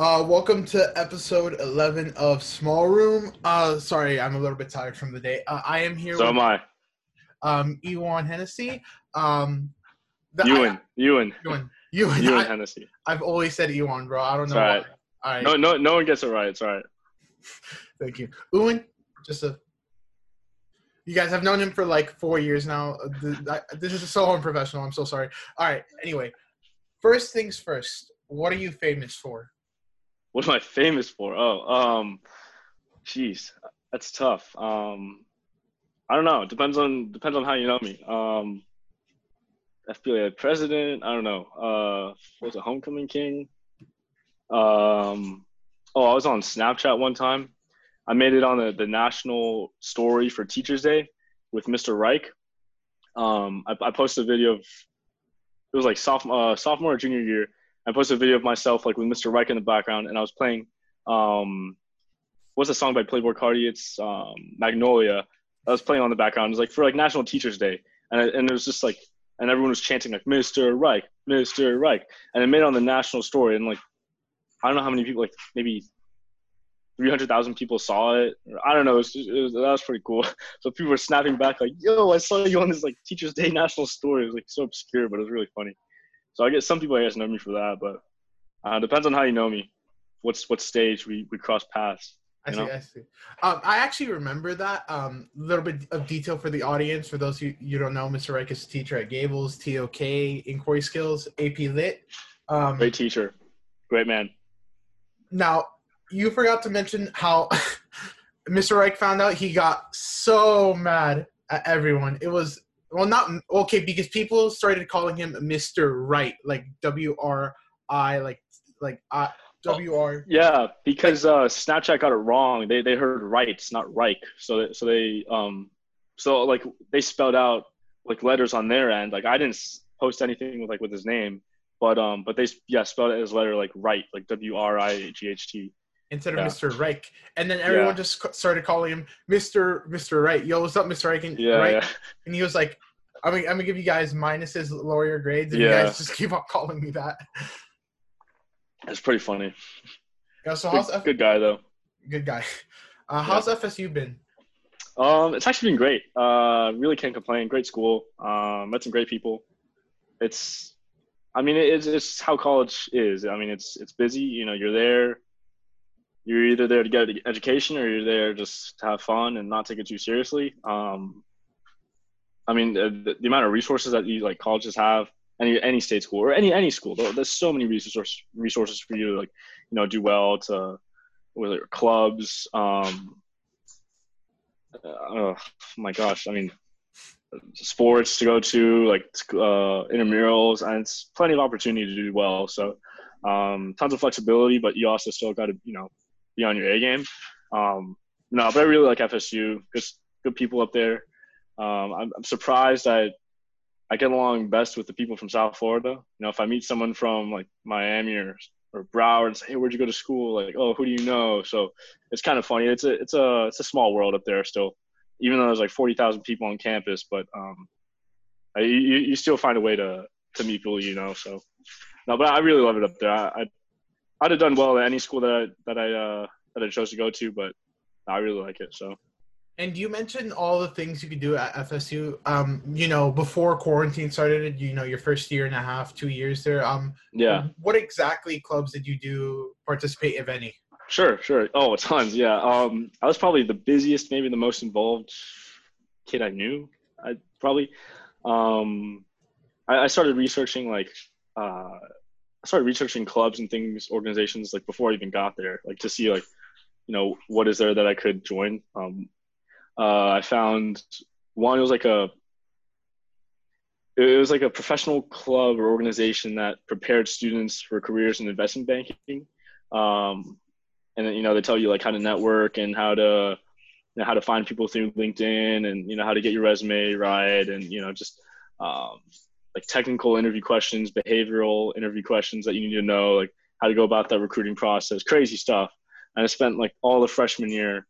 Uh, welcome to episode 11 of Small Room. Uh, sorry, I'm a little bit tired from the day. Uh, I am here So with am I. um, Ewan Hennessy. Um, the, Ewan. Ewan. I, Ewan. Ewan. Ewan I, Hennessy. I've always said Ewan, bro. I don't know It's all right. why. All right. No, no, no one gets it right. It's all right. Thank you. Ewan, just a. You guys have known him for like four years now. Uh, This is so unprofessional. I'm so sorry. All right. Anyway, first things first. What are you famous for? What am I famous for? Oh, um, jeez, that's tough. Um, I don't know. Depends on depends on how you know me. Um, FBA president. I don't know. Uh, was a homecoming king? Um, oh, I was on Snapchat one time. I made it on the, the national story for Teachers Day with Mr. Reich. Um, I, I posted a video of it was like sophomore, uh, sophomore or junior year. I posted a video of myself like with Mr. Reich in the background, and I was playing. Um, what's the song by Playboi Carti? It's um, Magnolia. I was playing on the background. It was like for like National Teachers Day, and it, and it was just like, and everyone was chanting like Mr. Reich, Mr. Reich, and it made it on the national story, and like, I don't know how many people, like maybe three hundred thousand people saw it. I don't know. It was, it was, that was pretty cool. So people were snapping back like, "Yo, I saw you on this like Teachers Day national story." It was like so obscure, but it was really funny. So I guess some people I guess know me for that, but uh, depends on how you know me. What's what stage we we cross paths. I see. know? I see. Um, I actually remember that. A um, little bit of detail for the audience. For those who you don't know, Mr. Reich is a teacher at Gables, TOK, Inquiry Skills, AP Lit. Um, Great teacher, great man. Now, you forgot to mention how Mr. Reich found out he got so mad at everyone. It was well, not okay because people started calling him Mr. Right, like W R I, like like I W R. W R. Yeah, because uh, Snapchat got it wrong. They they heard rights, not Reich. So they, so they um so like they spelled out like letters on their end. Like I didn't post anything with like with his name, but um but they yeah spelled it as letter like right, like W R I G H T. instead of Yeah. Mr. Reich, and then everyone Yeah. just started calling him Mr. Mr. Right. Yo, what's up, Mr. Reich? And, Yeah, yeah. and he was like, "I'm gonna, I'm gonna give you guys minuses, lower your grades, and you guys just keep on calling me that." It's pretty funny. Yeah, so how's Good, F- good guy though. good guy? Uh, how's FSU been? Um, it's actually been great. Uh, really can't complain. Great school. Um, met some great people. It's, I mean, it's it's how college is. I mean, it's it's busy. You know, you're there. You're either there to get an education or you're there just to have fun and not take it too seriously. Um, I mean, the, the amount of resources that you like colleges have, any any state school or any any school, there's so many resources resources for you to like, you know, do well to your clubs, um, uh, oh my gosh, I mean, sports to go to, like uh, intramurals, and it's plenty of opportunity to do well. So, um, tons of flexibility, but you also still got to, you know, be on your A game. Um, no, but I really like FSU. Good, good people up there. Um, I'm, I'm surprised I, I get along best with the people from South Florida. You know, if I meet someone from like Miami or or Broward and say, "Hey, where'd you go to school?" Like, "Oh, who do you know?" So it's kind of funny. It's a it's a it's a small world up there still, even though there's like forty thousand people on campus. But um, I- you you still find a way to to meet people, you know. So no, but I really love it up there. I, I I'd have done well at any school that I that I uh that I chose to go to, but I really like it. So And you mentioned all the things you could do at FSU. Um, you know, before quarantine started, you know, your first year and a half, two years there. Um, yeah, What exactly clubs did you do participate, if any? sure, sure. Oh, tons. Yeah. Um, I was probably the busiest, maybe the most involved kid I knew. I probably. Um, I, I started researching like uh, I started researching clubs and things, organizations like before I even got there, like to see like, you know, what is there that I could join. Um, uh, I found one. It was like a. It was like a professional club or organization that prepared students for careers in investment banking. Um, and then, you know, they tell you like how to network and how to, you know, how to find people through LinkedIn and, you know, how to get your resume right. And, you know, just, um, like technical interview questions, behavioral interview questions that you need to know, like how to go about that recruiting process, crazy stuff. And I spent like all the freshman year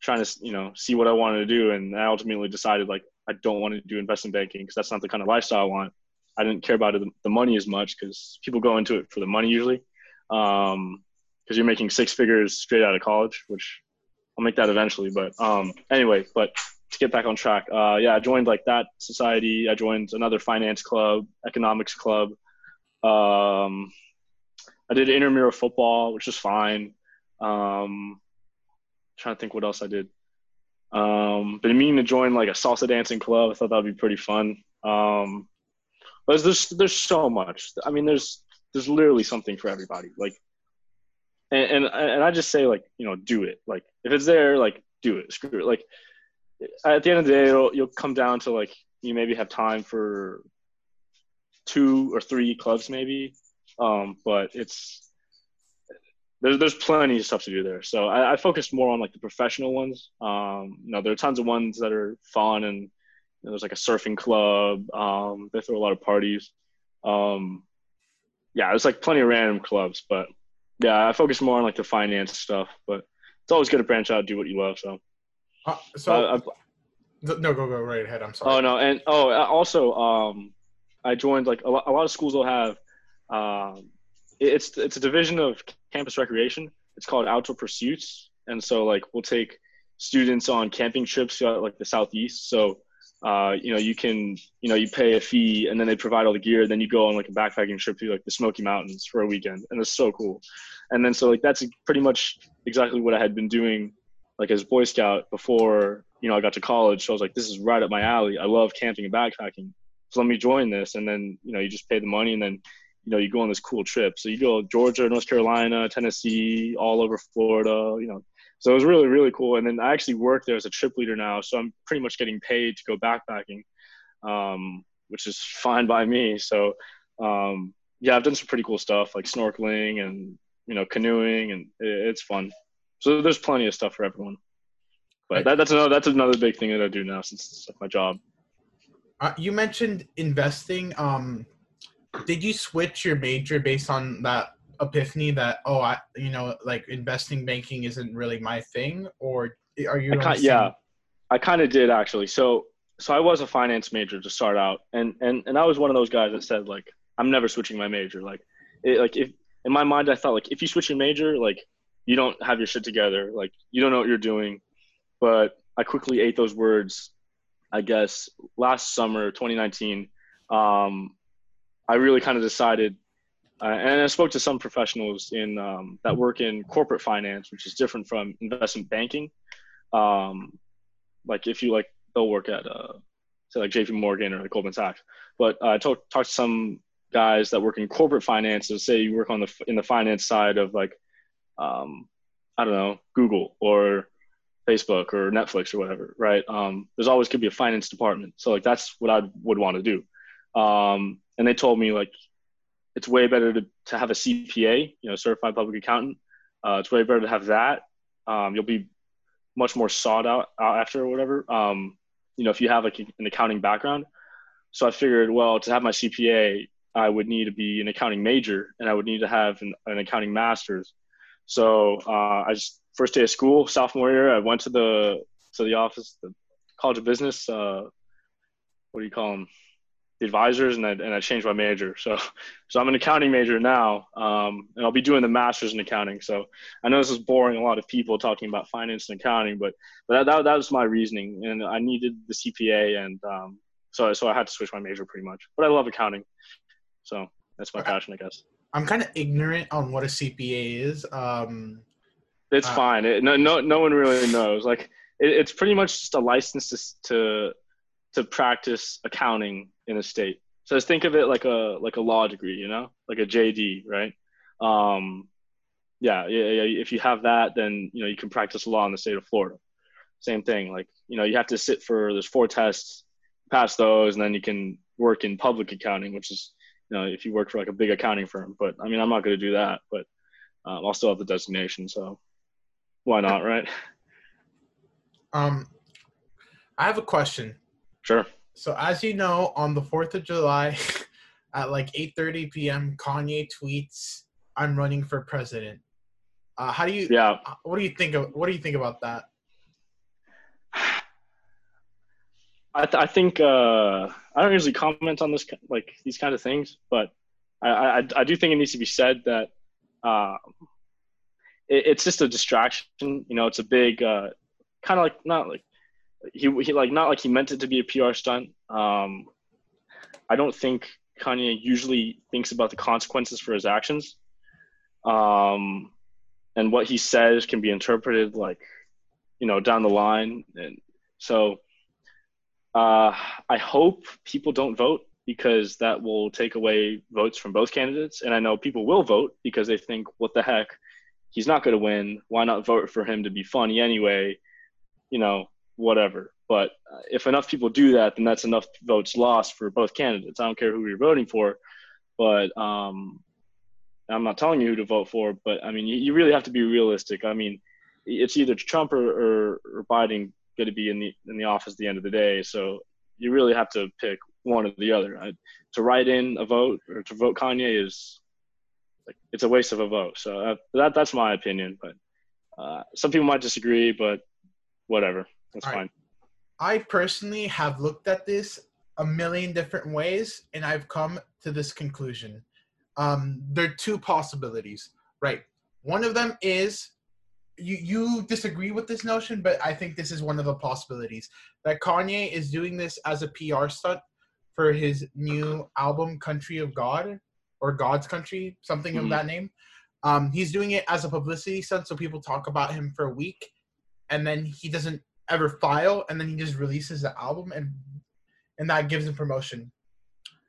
trying to, you know, see what I wanted to do. And I ultimately decided like, I don't want to do investment banking because that's not the kind of lifestyle I want. I didn't care about it, the money as much because people go into it for the money usually. Um, because you're making six figures straight out of college, which I'll make that eventually. But um, anyway, but to get back on track, uh, yeah, I joined like that society. I joined another finance club, economics club. Um, I did intramural football, which was fine. Um, trying to think what else I did. Um, been meaning to join like a salsa dancing club. I thought that'd be pretty fun. Um, but there's there's so much. I mean, there's there's literally something for everybody. Like, and and, and I just say like you know do it. Like if it's there, like do it. Screw it. Like at the end of the day, it'll, you'll come down to like you maybe have time for two or three clubs maybe, um, but it's there's there's plenty of stuff to do there. So I, I focus more on like the professional ones. Um, you know, there are tons of ones that are fun, and you know, there's like a surfing club. Um, they throw a lot of parties. Um, yeah, there's like plenty of random clubs, but yeah, I focus more on like the finance stuff. But it's always good to branch out, do what you love. So, uh, so uh, no, go go right ahead. I'm sorry. Oh no, and oh, also, um, I joined like a lot, a lot of schools will have. Um, it's it's a division of campus recreation. It's called Outdoor Pursuits, and so like we'll take students on camping trips throughout like the southeast. So uh, you know you can you know you pay a fee and then they provide all the gear. Then you go on like a backpacking trip through like the Smoky Mountains for a weekend, and it's so cool. And then so like that's pretty much exactly what I had been doing like as a Boy Scout before you know I got to college. So I was like, this is right up my alley. I love camping and backpacking. So let me join this, and then you know you just pay the money, and then you know, you go on this cool trip. So you go Georgia, North Carolina, Tennessee, all over Florida, you know. So it was really, really cool. And then I actually work there as a trip leader now. So I'm pretty much getting paid to go backpacking, um, which is fine by me. So, um, yeah, I've done some pretty cool stuff like snorkeling and, you know, canoeing and it's fun. So there's plenty of stuff for everyone. But that, that's another, that's another big thing that I do now since it's like my job. Uh, you mentioned investing. Um, did you switch your major based on that epiphany that oh I you know like investing banking isn't really my thing or are you I yeah I kind of did actually so so I was a finance major to start out and and and I was one of those guys that said like I'm never switching my major like it, like if in my mind I thought like if you switch your major like you don't have your shit together like you don't know what you're doing but I quickly ate those words I guess last summer 2019 um I really kind of decided, uh, and I spoke to some professionals in um, that work in corporate finance, which is different from investment banking. Um, like if you like, they'll work at uh, say like J.P. Morgan or like Goldman Sachs. But uh, I talked talked to some guys that work in corporate finance. So say you work on the in the finance side of like, um, I don't know, Google or Facebook or Netflix or whatever, right? Um, there's always could be a finance department. So like that's what I would want to do. Um, and they told me like it's way better to, to have a CPA, you know, certified public accountant. Uh, it's way better to have that. Um, you'll be much more sought out, out after or whatever. Um, you know, if you have like an accounting background. So I figured, well, to have my CPA, I would need to be an accounting major and I would need to have an, an accounting master's. So uh, I just first day of school, sophomore year, I went to the to the office, the College of Business. Uh, what do you call them? the advisors and I, and I changed my major. So, so I'm an accounting major now, um, and I'll be doing the master's in accounting. So I know this is boring a lot of people talking about finance and accounting, but, but that, that, that was my reasoning. And I needed the CPA. And um, so, so I had to switch my major pretty much, but I love accounting. So that's my passion, I guess. I'm kind of ignorant on what a CPA is. Um, it's uh, fine. It, no, no, no one really knows. Like it, it's pretty much just a license to, to, to practice accounting in a state. So just think of it like a like a law degree, you know, like a JD, right? Um, yeah, yeah, yeah. If you have that, then you know you can practice law in the state of Florida. Same thing. Like you know you have to sit for there's four tests, pass those, and then you can work in public accounting, which is you know if you work for like a big accounting firm. But I mean I'm not going to do that, but um, I'll still have the designation, so why not, right? Um, I have a question. Sure. So as you know, on the Fourth of July, at like 8:30 p.m., Kanye tweets, "I'm running for president." Uh, how do you? Yeah. What do you think of? What do you think about that? I, th- I think uh, I don't usually comment on this like these kind of things, but I, I, I do think it needs to be said that uh, it, it's just a distraction. You know, it's a big uh, kind of like not like he, he like not like he meant it to be a PR stunt. Um, I don't think Kanye usually thinks about the consequences for his actions. Um, and what he says can be interpreted like, you know, down the line. And so uh, I hope people don't vote because that will take away votes from both candidates. And I know people will vote because they think, what the heck? He's not going to win. Why not vote for him to be funny anyway? You know, whatever. But uh, if enough people do that, then that's enough votes lost for both candidates. I don't care who you're voting for, but um, I'm not telling you who to vote for. But I mean, you, you really have to be realistic. I mean, it's either Trump or, or, or Biden going to be in the in the office at the end of the day. So you really have to pick one or the other. I, to write in a vote or to vote Kanye is like it's a waste of a vote. So uh, that that's my opinion. But uh, some people might disagree, but whatever. That's All fine. Right. I personally have looked at this a million different ways, and I've come to this conclusion. Um, there are two possibilities, right? One of them is you you disagree with this notion, but I think this is one of the possibilities that Kanye is doing this as a PR stunt for his new album, Country of God or God's Country, something mm-hmm. of that name. Um, he's doing it as a publicity stunt, so people talk about him for a week, and then he doesn't ever file, and then he just releases the album, and and that gives him promotion.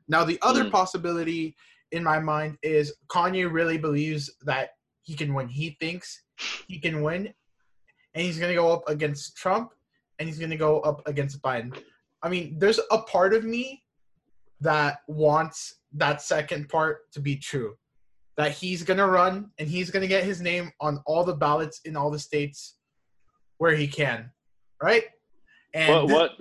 Now, the other mm. possibility in my mind is Kanye really believes that he can win. He thinks he can win, and he's gonna go up against Trump, and he's gonna go up against Biden. I mean, there's a part of me that wants that second part to be true. That he's gonna run and he's gonna get his name on all the ballots in all the states where he can right? And what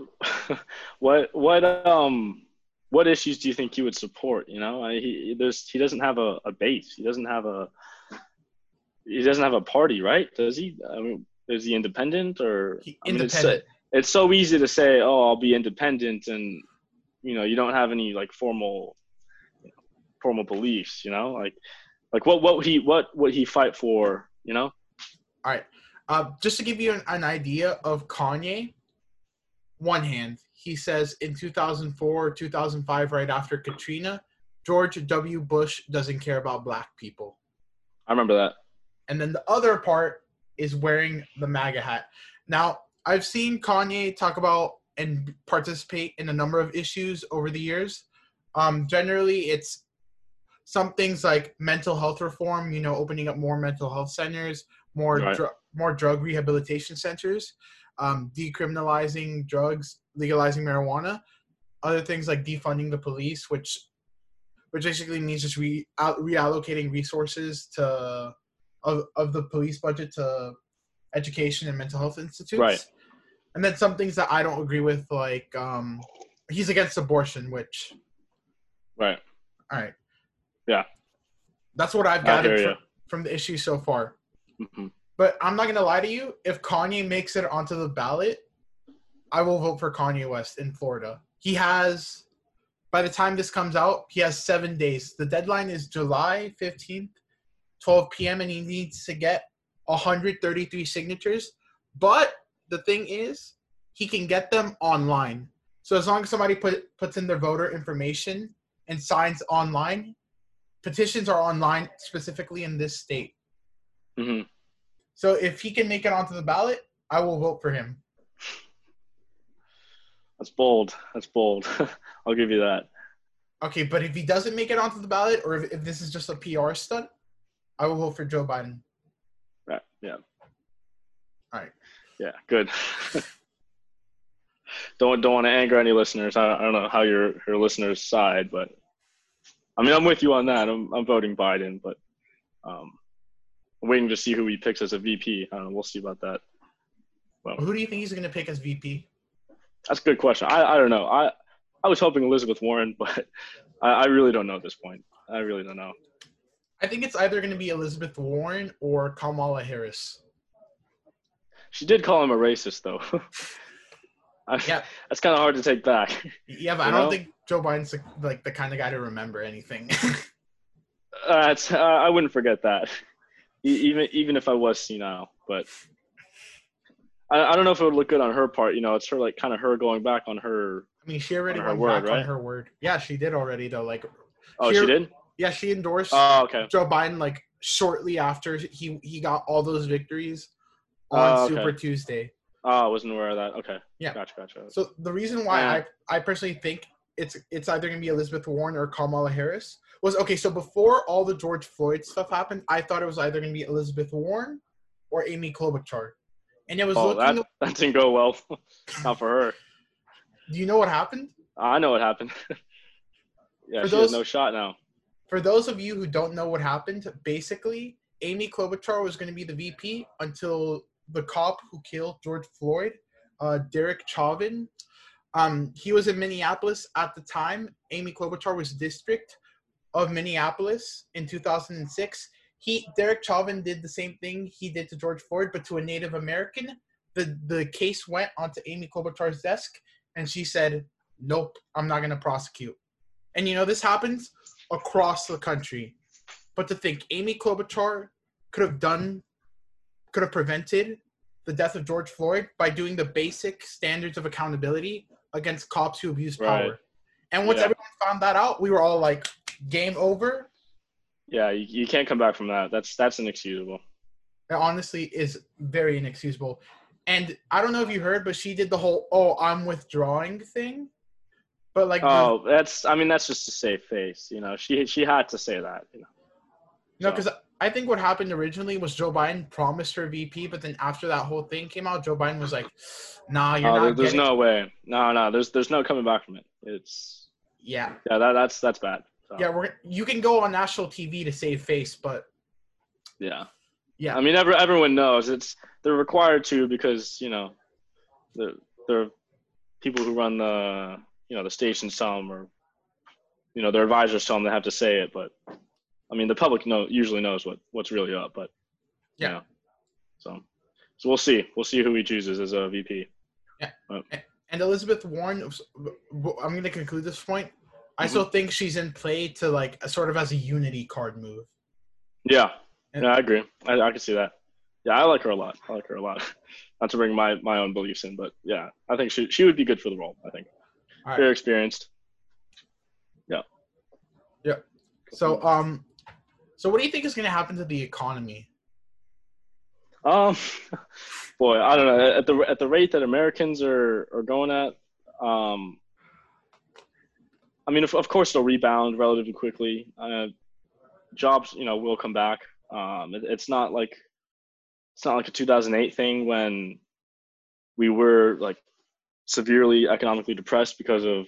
what what what um what issues do you think he would support? You know, he there's he doesn't have a, a base. He doesn't have a he doesn't have a party, right? Does he? I mean, is he independent or? He, independent. I mean, it's, it's so easy to say, oh, I'll be independent, and you know, you don't have any like formal formal beliefs. You know, like like what what he what would he fight for? You know. All right. Uh, just to give you an, an idea of Kanye, one hand, he says in 2004 2005, right after Katrina, George W. Bush doesn't care about black people. I remember that. And then the other part is wearing the MAGA hat. Now, I've seen Kanye talk about and participate in a number of issues over the years. Um, generally, it's some things like mental health reform, you know, opening up more mental health centers, more right. dr- more drug rehabilitation centers, um, decriminalizing drugs, legalizing marijuana, other things like defunding the police, which which basically means just re- reallocating resources to of, of the police budget to education and mental health institutes. Right. And then some things that I don't agree with, like um, he's against abortion, which. Right. All right. Yeah. That's what I've gathered from, from, the issue so far. Mm-hmm. But I'm not gonna lie to you. If Kanye makes it onto the ballot, I will vote for Kanye West in Florida. He has, by the time this comes out, he has seven days. The deadline is July 15th, 12 p.m., and he needs to get 133 signatures. But the thing is, he can get them online. So as long as somebody put puts in their voter information and signs online, petitions are online specifically in this state. Mm-hmm. So if he can make it onto the ballot, I will vote for him. That's bold. That's bold. I'll give you that. Okay, but if he doesn't make it onto the ballot, or if, if this is just a PR stunt, I will vote for Joe Biden. Right. Yeah. All right. Yeah. Good. don't don't want to anger any listeners. I, I don't know how your your listeners side, but I mean I'm with you on that. I'm I'm voting Biden, but um, I'm waiting to see who he picks as a VP. Uh, we'll see about that. Well, who do you think he's going to pick as VP? That's a good question. I, I don't know. I I was hoping Elizabeth Warren, but I, I really don't know at this point. I really don't know. I think it's either going to be Elizabeth Warren or Kamala Harris. She did call him a racist, though. I, yeah, that's kind of hard to take back. Yeah, but I don't know? think Joe Biden's like the kind of guy to remember anything. uh, uh, I wouldn't forget that. E- even even if I was senile, but I, I don't know if it would look good on her part. You know, it's her like kind of her going back on her. I mean, she already went word, back on her word. Yeah, she did already though. Like, Oh, She- she did. Yeah, she endorsed Oh, okay. Joe Biden like shortly after he he got all those victories oh, on Oh, okay. Super Tuesday. Oh, I wasn't aware of that. Okay. Yeah. Gotcha. Gotcha. So the reason why Yeah. I I personally think it's it's either gonna be Elizabeth Warren or Kamala Harris was okay. So before all the George Floyd stuff happened, I thought it was either gonna be Elizabeth Warren or Amy Klobuchar, and it was Oh, looking. that that didn't go well. Not for her. Do you know what happened? I know what happened. yeah, For she those- has no shot now. For those of you who don't know what happened, basically Amy Klobuchar was going to be the VP until the cop who killed George Floyd, uh, Derek Chauvin. Um, he was in Minneapolis at the time. Amy Klobuchar was district of Minneapolis in 2006. He Derek Chauvin did the same thing he did to George Floyd, but to a Native American. The the case went onto Amy Klobuchar's desk, and she said, "Nope, I'm not going to prosecute." And you know this happens across the country. But to think Amy Klobuchar could have done, could have prevented the death of George Floyd by doing the basic standards of accountability against cops who abuse power. Right. And once Yeah. everyone found that out, we were all like, game over. Yeah, you, you can't come back from that. That's that's inexcusable. It honestly is very inexcusable. And I don't know if you heard, but she did the whole "oh, I'm withdrawing" thing. But like, the- Oh, that's. I mean, that's just to save face. You know, she she had to say that. You know. No, So- because I think what happened originally was Joe Biden promised her VP, but then after that whole thing came out, Joe Biden was like, "Nah, you're Oh, not there- there's getting." no way. No, no. There's there's no coming back from it. It's Yeah, yeah. That that's that's bad. So, yeah. We're you can go on national TV to save face, but Yeah. Yeah. I mean, every, everyone knows it's they're required to because you know, the the people who run the you know the stations tell them or you know their advisors tell them they have to say it, but I mean the public know usually knows what what's really up, but you Yeah. know, so so we'll see we'll see who he chooses as a VP. Yeah. And Elizabeth Warren. I'm going to conclude this point. I Mhm. still think she's in play to like a sort of as a unity card move. Yeah, And- yeah, I agree. I, I can see that. Yeah, I like her a lot. I like her a lot. Not to bring my, my own beliefs in, but yeah, I think she she would be good for the role. I think All right. very experienced. Yeah. Yeah. So um, so what do you think is going to happen to the economy? Um, boy, I don't know. At the at the rate that Americans are are going at, um, I mean, of, of course they'll rebound relatively quickly. Uh, jobs, you know, will come back. Um, it, it's not like it's not like a 2008 thing when we were like severely economically depressed because of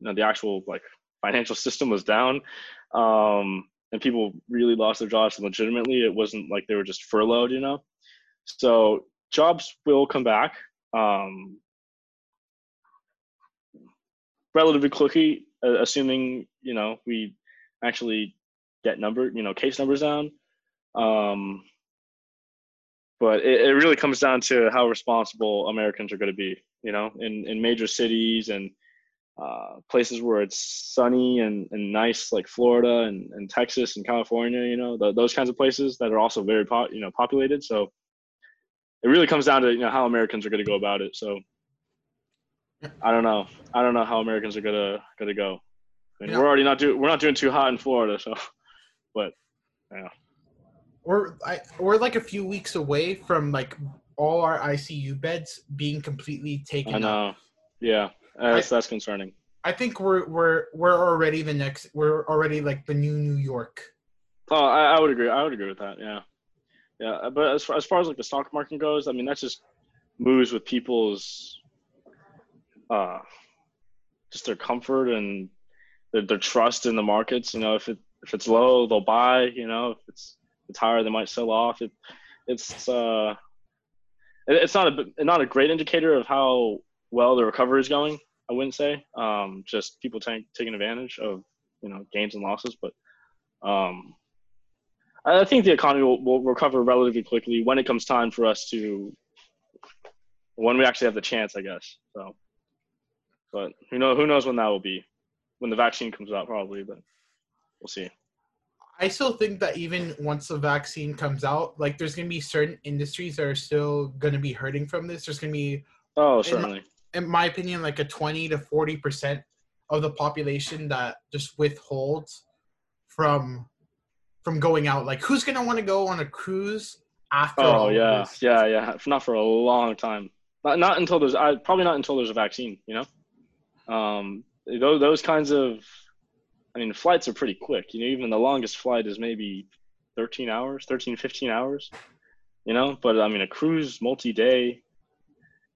you know the actual like financial system was down. Um, and people really lost their jobs legitimately. It wasn't like they were just furloughed, you know. So jobs will come back, um, relatively quickly, assuming you know we actually get number, you know, case numbers down. Um, but it, it really comes down to how responsible Americans are going to be, you know, in in major cities and uh, places where it's sunny and, and nice like Florida and, and Texas and California, you know, th those kinds of places that are also very po- you know populated. So it really comes down to you know how Americans are going to go about it. So I don't know. I don't know how Americans are gonna gonna go. I mean, Yeah. we're already not doing we're not doing too hot in Florida, so but yeah. We're I, we're like a few weeks away from like all our ICU beds being completely taken I up. know. Yeah, that's that's concerning. I think we're we're we're already the next. We're already like the new New York. Oh, I, I would agree. I would agree with that. Yeah, yeah. But as far as far as like the stock market goes, I mean that's just moves with people's uh just their comfort and their, their trust in the markets. You know, if it if it's low, they'll buy. You know, if it's it's higher, they might sell off. It it's uh it's not a not a great indicator of how well the recovery is going. I wouldn't say. Um, just people take, taking advantage of you know gains and losses, but um, I I think the economy will, will recover relatively quickly when it comes time for us to when we actually have the chance, I guess. So, but who know who knows when that will be? When the vaccine comes out, probably, but we'll see. I still think that even once the vaccine comes out, like there's gonna be certain industries that are still gonna be hurting from this. There's gonna be, Oh, certainly. in my opinion, like a twenty to forty percent of the population that just withholds from from going out. Like who's gonna want to go on a cruise after Oh yeah, this? yeah, yeah. Not for a long time. Not not until there's I, probably not until there's a vaccine. You know, um, those those kinds of, I mean, flights are pretty quick. You know, even the longest flight is maybe 13 hours, 13, 15 hours. You know, but I mean, a cruise multi-day,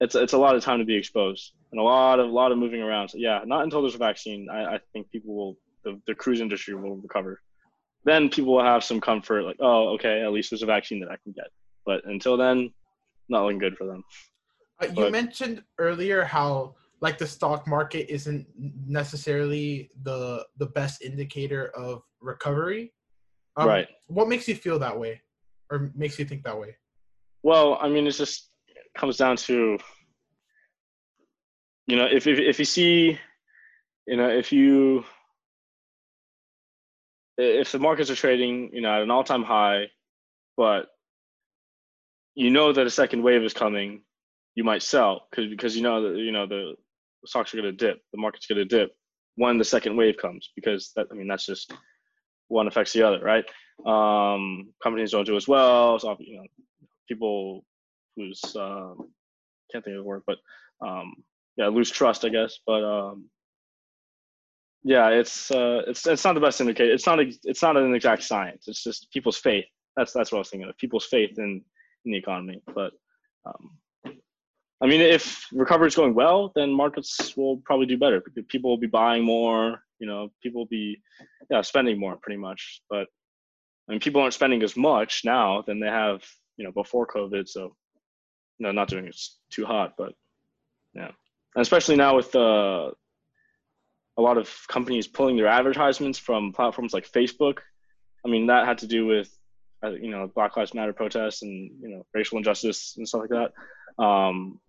it's it's a lot of time to be exposed and a lot of a lot of moving around. So yeah, not until there's a vaccine, I, I think people will the, the cruise industry will recover. Then people will have some comfort, like, oh, okay, at least there's a vaccine that I can get. But until then, not looking good for them. Uh, you But- mentioned earlier how like the stock market isn't necessarily the the best indicator of recovery. Um, Right. What makes you feel that way, or makes you think that way? Well, I mean, it just comes down to, you know, if if if you see, you know, if you if the markets are trading, you know, at an all-time high, but you know that a second wave is coming, you might sell because because you know that you know the stocks are going to dip, the market's going to dip when the second wave comes because that I mean that's just one affects the other, right? Um, companies don't do as well, so you know people lose um, can't think of the word, but um, yeah, lose trust, I guess. But um, yeah, it's uh, it's it's not the best indicator. It's not it's not an exact science. It's just people's faith. That's that's what I was thinking of. People's faith in in the economy. But um, I mean, if recovery is going well, then markets will probably do better. People will be buying more. You know, people will be yeah spending more pretty much. But I mean, people aren't spending as much now than they have you know before COVID. So no, not doing it too hot, but yeah, and especially now with uh, a lot of companies pulling their advertisements from platforms like Facebook. I mean, that had to do with uh, you know Black Lives Matter protests and you know racial injustice and stuff like that. Um,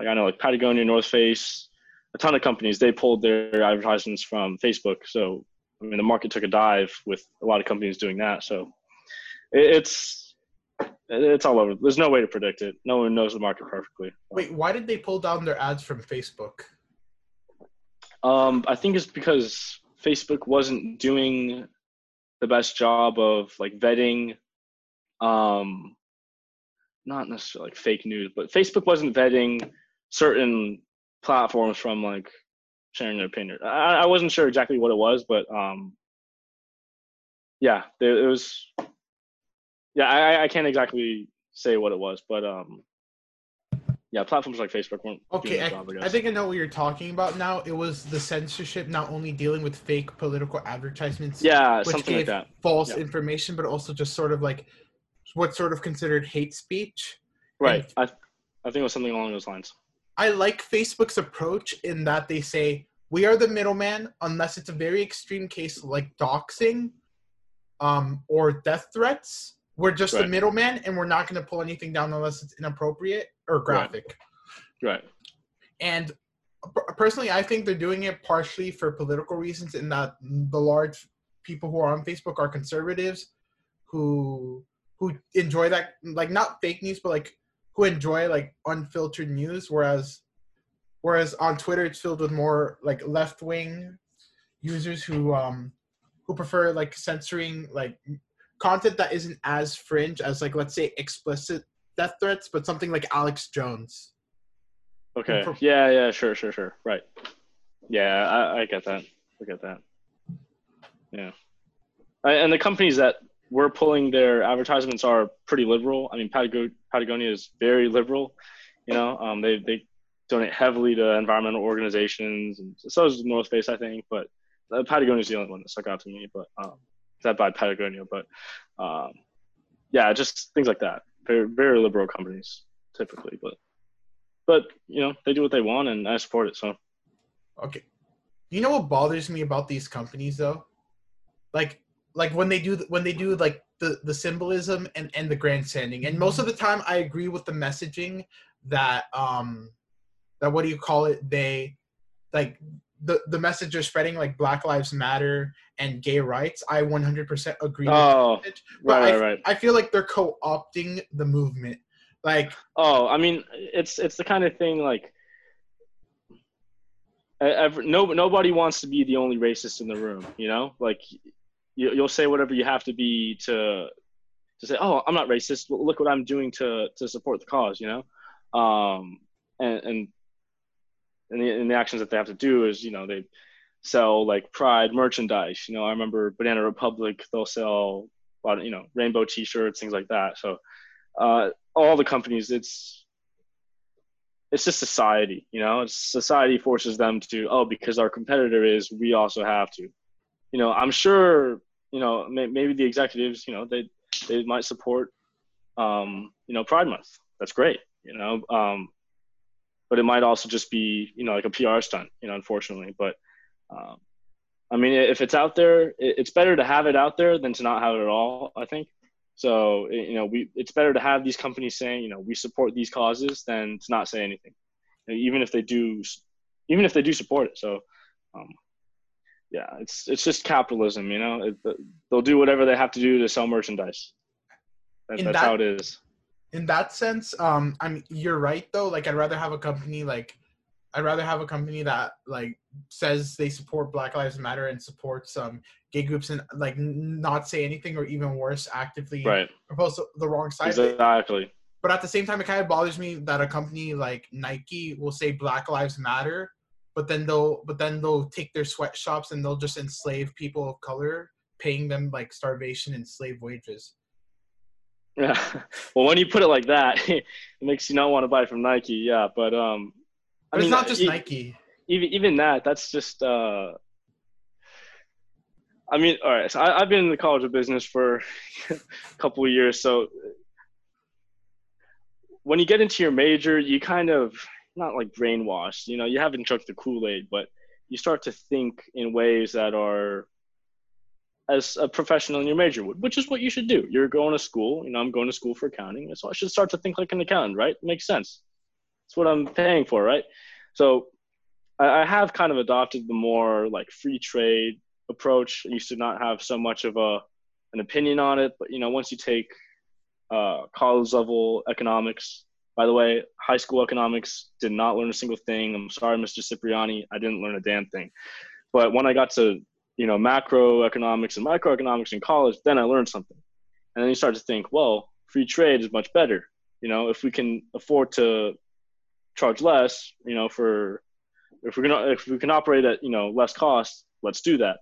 like I know like Patagonia, North Face, a ton of companies they pulled their advertisements from Facebook. So I mean, the market took a dive with a lot of companies doing that. So it, it's it's all over. There's no way to predict it. No one knows the market perfectly. Wait, why did they pull down their ads from Facebook? Um, I think it's because Facebook wasn't doing the best job of like vetting, um, not necessarily like fake news, but Facebook wasn't vetting certain platforms from like sharing their opinion. I, I wasn't sure exactly what it was, but um, yeah, there it was. Yeah, I, I can't exactly say what it was, but um, yeah, platforms like Facebook weren't Okay, I, job, I I think I know what you're talking about now. It was the censorship not only dealing with fake political advertisements, yeah, which something like gave that. false Yeah. information, but also just sort of like what's sort of considered hate speech. Right. I I think it was something along those lines. I like Facebook's approach in that they say we are the middleman unless it's a very extreme case like doxing um, or death threats. We're just the middleman and we're not going to pull anything down unless it's inappropriate or graphic. Right. And personally, I think they're doing it partially for political reasons in that the large people who are on Facebook are conservatives who who enjoy that like not fake news but like who enjoy like unfiltered news whereas whereas on Twitter it's filled with more like left wing users who um who prefer like censoring like content that isn't as fringe as like let's say explicit death threats but something like Alex Jones. Okay. For- Yeah. Yeah. Sure. Sure. Sure. Right. Yeah. I, I get that. I get that. Yeah. I, and the companies that were pulling their advertisements are pretty liberal. I mean, Patago- Patagonia is very liberal. You know, um, they they donate heavily to environmental organizations, and so is North Face, I think. But uh, Patagonia is the only one that stuck out to me. But um, that by Patagonia. But um, yeah, just things like that. Very very liberal companies typically, but but you know they do what they want, and I support it. So Okay. You know what bothers me about these companies though? Like like when they do when they do like the the symbolism and and the grandstanding. And most of the time I agree with the messaging that um that what do you call it? They like the the message they're spreading like Black Lives Matter and gay rights, I 100% agree. Oh, with it. right, I, right. I feel like they're co-opting the movement. Like Oh, I mean, it's it's the kind of thing like. no, nobody wants to be the only racist in the room, you know. Like, you, you'll say whatever you have to be to, to say, "Oh, I'm not racist. Look what I'm doing to to support the cause," you know. Um, and and and the, and the actions that they have to do is, you know, they sell like Pride merchandise. You know, I remember Banana Republic. They'll sell of, you know, rainbow T-shirts, things like that. So, uh, all the companies, it's it's just society. You know, society forces them to oh because our competitor is, we also have to. You know, I'm sure. You know, may, maybe the executives, you know, they they might support, um, you know, Pride Month. That's great. You know, um, but it might also just be you know like a PR stunt. You know, unfortunately, but. Um, I mean, if it's out there, it- it's better to have it out there than to not have it at all. I think. So you know, we it's better to have these companies saying, you know, we support these causes than to not say anything, even if they do, even if they do support it. So, um, yeah, it's it's just capitalism. You know, it, they'll do whatever they have to do to sell merchandise. That, that's that- how it is. in that sense, um, I mean, you're right though. Like, I'd rather have a company like, I'd rather have a company that like says they support Black Lives Matter and supports um gay groups and like not say anything or even worse, actively Right. propose the wrong side. Exactly. But at the same time, it kind of bothers me that a company like Nike will say Black Lives Matter, but then they'll but then they'll take their sweatshops and they'll just enslave people of color, paying them like starvation and slave wages. Yeah. Well, when you put it like that, it makes you not want to buy from Nike. Yeah, but um, I But mean, it's not just e- Nike. even even that that's just uh i mean all right so I, i've been in the college of business for a couple of years so when you get into your major you kind of not like brainwashed. You know you haven't drunk the kool-aid but you start to think in ways that are as a professional in your major would which is what you should do. You're going to school you know i'm going to school for accounting so i should start to think like an accountant right? Makes sense. It's what i'm paying for right? So I, I have kind of adopted the more like free trade approach. I used to not have so much of a an opinion on it, but you know, once you take uh, college level economics, by the way, high school economics did not learn a single thing. I'm sorry, Mr. Cipriani, I didn't learn a damn thing. But when I got to you know macroeconomics and microeconomics in college, then I learned something. And then you start to think, well, free trade is much better. You know, if we can afford to charge less, you know, for if we're gonna if we can operate at you know less cost, let's do that.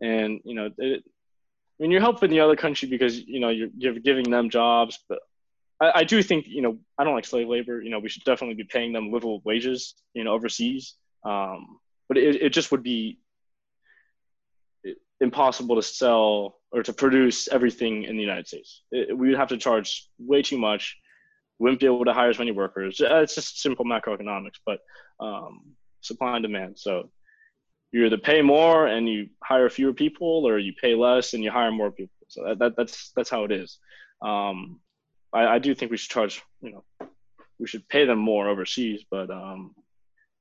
And you know, it, I mean, you're helping the other country because you know you're, you're giving them jobs, but I, I do think you know I don't like slave labor. You know, we should definitely be paying them livable wages. You know, overseas. Um, but it, it just would be impossible to sell or to produce everything in the United States. It, we would have to charge way too much. We wouldn't be able to hire as many workers. Uh, It's just simple macroeconomics, but um, supply and demand. So you either pay more and you hire fewer people, or you pay less and you hire more people. So that, that that's that's how it is. Um, I, I do think we should charge. You know, we should pay them more overseas, but um,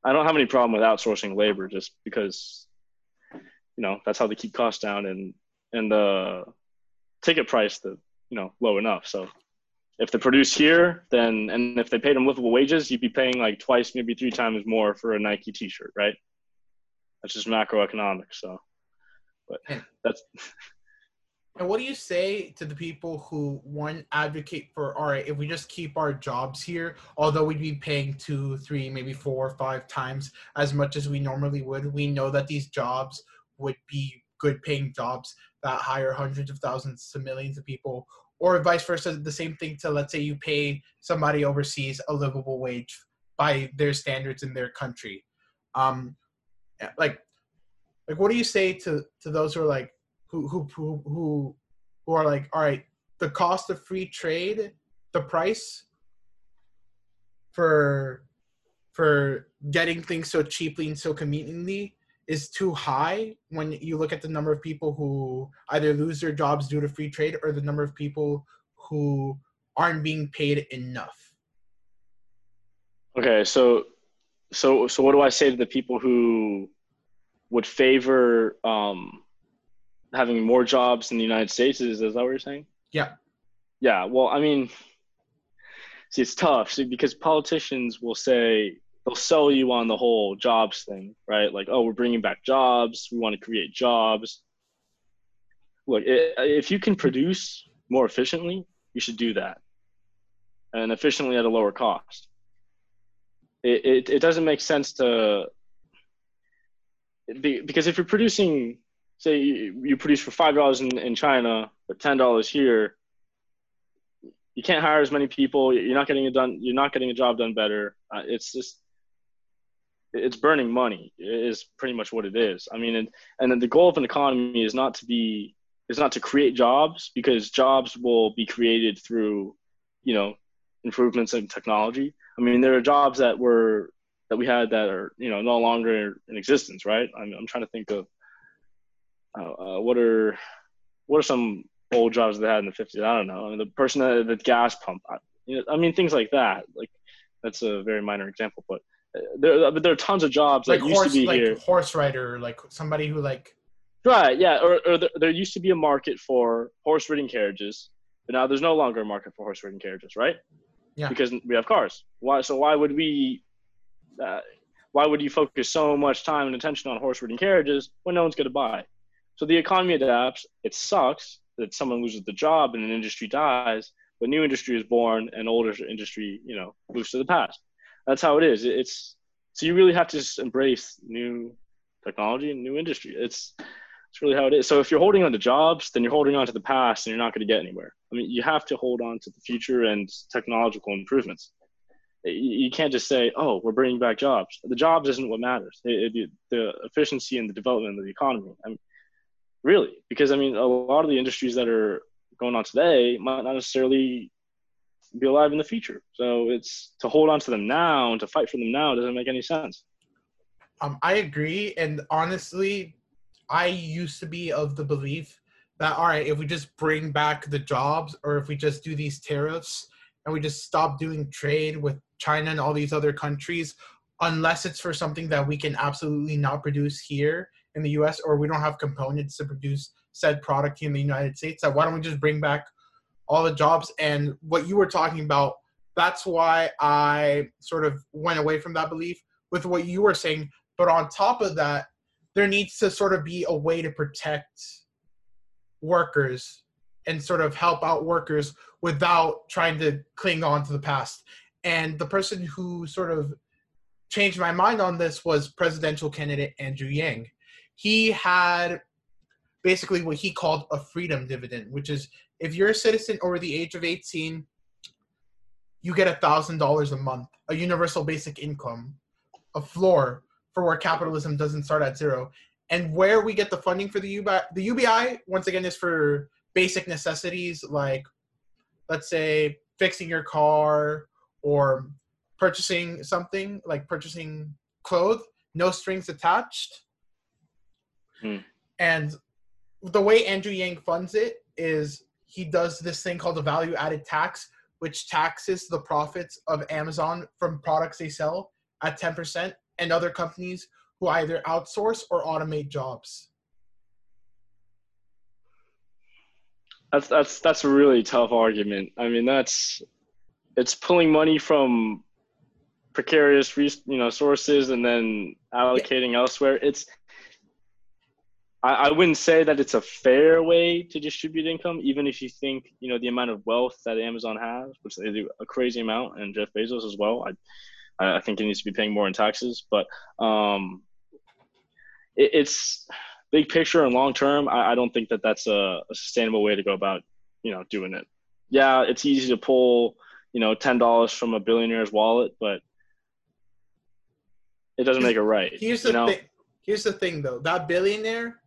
I don't have any problem with outsourcing labor just because you know that's how they keep costs down and and the ticket price the you know low enough. So if they produce here, then and if they paid them livable wages, you'd be paying like twice, maybe three times more for a Nike T-shirt, right? That's just macroeconomics. So, but that's And what do you say to the people who one advocate for all right, if we just keep our jobs here, although we'd be paying two, three, maybe four or five times as much as we normally would, we know that these jobs would be good paying jobs that hire hundreds of thousands to millions of people, or vice versa, the same thing to let's say you pay somebody overseas a livable wage by their standards in their country. Um like like what do you say to to those who are like who who who who, are like all right the cost of free trade the price for for getting things so cheaply and so conveniently is too high when you look at the number of people who either lose their jobs due to free trade or the number of people who aren't being paid enough okay. So, so, so what do I say to the people who would favor um, having more jobs in the United States. Is, is that what you're saying? Yeah. Yeah. Well, I mean, see, it's tough see, because politicians will say they'll sell you on the whole jobs thing, right? Like, oh, we're bringing back jobs. We want to create jobs. Look, if you can produce more efficiently, you should do that, and efficiently at a lower cost. It it, it doesn't make sense to because if you're producing say you, produce for five dollars in, in China but ten dollars here, you can't hire as many people. You're not getting it done. You're not getting a job done better. Uh, it's just it's burning money is pretty much what it is. I mean, and and the goal of an economy is not to be is not to create jobs because jobs will be created through you know improvements in technology. I mean, there are jobs that were that we had that are you know no longer in existence, right? I'm I'm trying to think of uh, what are what are some old jobs they had in the 50s? I don't know. I mean, the person at the gas pump. I, you know, I mean, things like that. Like that's a very minor example, but uh, there, there are tons of jobs like that horse, used to be like here. Horse rider, like somebody who like. Right. Yeah. Or, or there, there used to be a market for horse riding carriages, but now there's no longer a market for horse riding carriages, right? Yeah. Because we have cars. Why? So why would we? Uh, why would you focus so much time and attention on horse riding carriages when no one's going to buy? So the economy adapts. It sucks that someone loses the job and an industry dies, but new industry is born and older industry, you know, moves to the past. That's how it is. It's so you really have to just embrace new technology and new industry. It's it's really how it is. So if you're holding on to jobs, then you're holding on to the past and you're not going to get anywhere. I mean, you have to hold on to the future and technological improvements. You can't just say, "Oh, we're bringing back jobs." The jobs isn't what matters. It, it, the efficiency and the development of the economy. I mean, really? Because i mean a lot of the industries that are going on today might not necessarily be alive in the future. So it's to hold on to them now and to fight for them now doesn't make any sense. Um, i agree. And honestly i used to be of the belief that all right if we just bring back the jobs or if we just do these tariffs and we just stop doing trade with china and all these other countries unless it's for something that we can absolutely not produce here in the US or we don't have components to produce said product in the United States. So why don't we just bring back all the jobs? And what you were talking about, that's why I sort of went away from that belief with what you were saying. But on top of that, there needs to sort of be a way to protect workers and sort of help out workers without trying to cling on to the past. And the person who sort of changed my mind on this was presidential candidate Andrew Yang he had basically what he called a freedom dividend, which is if you're a citizen over the age of 18, you get a thousand dollars a month, a universal basic income, a floor for where capitalism doesn't start at zero. And where we get the funding for the UBI, the UBI once again is for basic necessities like, let's say, fixing your car or purchasing something like purchasing clothes, no strings attached. Hmm. And the way Andrew Yang funds it is he does this thing called the value added tax, which taxes the profits of Amazon from products they sell at 10% and other companies who either outsource or automate jobs. That's that's that's a really tough argument. I mean, that's it's pulling money from precarious you know sources and then allocating yeah. elsewhere. It's I, I wouldn't say that it's a fair way to distribute income, even if you think you know the amount of wealth that Amazon has, which they do a crazy amount, and Jeff Bezos as well. I I think he needs to be paying more in taxes, but um, it, it's big picture and long term. I, I don't think that that's a, a sustainable way to go about you know doing it. Yeah, it's easy to pull you know ten dollars from a billionaire's wallet, but it doesn't make it right. Here's the you know? thing. Here's the thing, though. That billionaire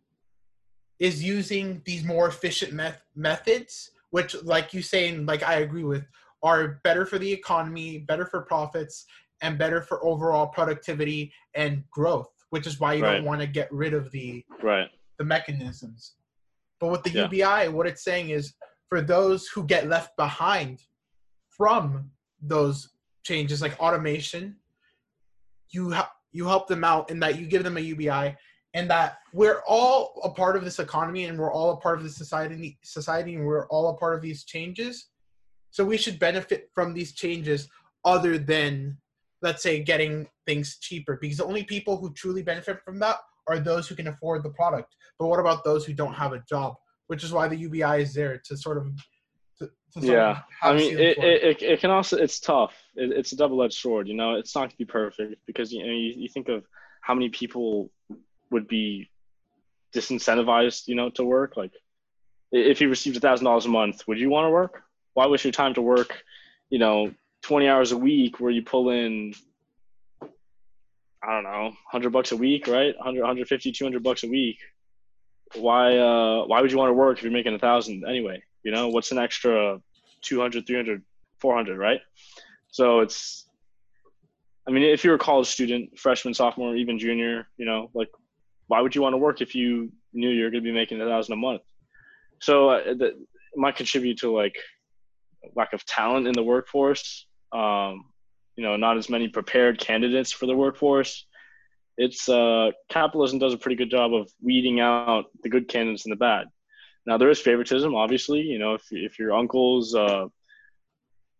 is using these more efficient met- methods, which, like you say, and like I agree with, are better for the economy, better for profits, and better for overall productivity and growth. Which is why you right. don't want to get rid of the right the mechanisms. But with the yeah. UBI, what it's saying is for those who get left behind from those changes, like automation, you ha- you help them out in that you give them a UBI and that we're all a part of this economy and we're all a part of the society society and we're all a part of these changes. So we should benefit from these changes other than let's say getting things cheaper because the only people who truly benefit from that are those who can afford the product. But what about those who don't have a job which is why the ubi is there to sort of to, to yeah. I mean it, it, it, can also it's tough. It, it's a double-edged sword you know? It's not to be perfect because you know you, you think of how many people would be disincentivized, you know, to work. Like, if you received a thousand dollars a month, would you want to work? Why waste your time to work, you know, twenty hours a week where you pull in, I don't know, hundred bucks a week, right? 100, 150, 200 bucks a week. Why, uh, why would you want to work if you're making a thousand anyway? You know, what's an extra 200, 300, 400, right? So it's, I mean, if you're a college student, freshman, sophomore, even junior, you know, like why would you want to work if you knew you're going to be making a thousand a month? So uh, that might contribute to like lack of talent in the workforce. Um, you know, not as many prepared candidates for the workforce. It's uh, capitalism does a pretty good job of weeding out the good candidates and the bad. Now there is favoritism, obviously. You know, if if your uncle's uh,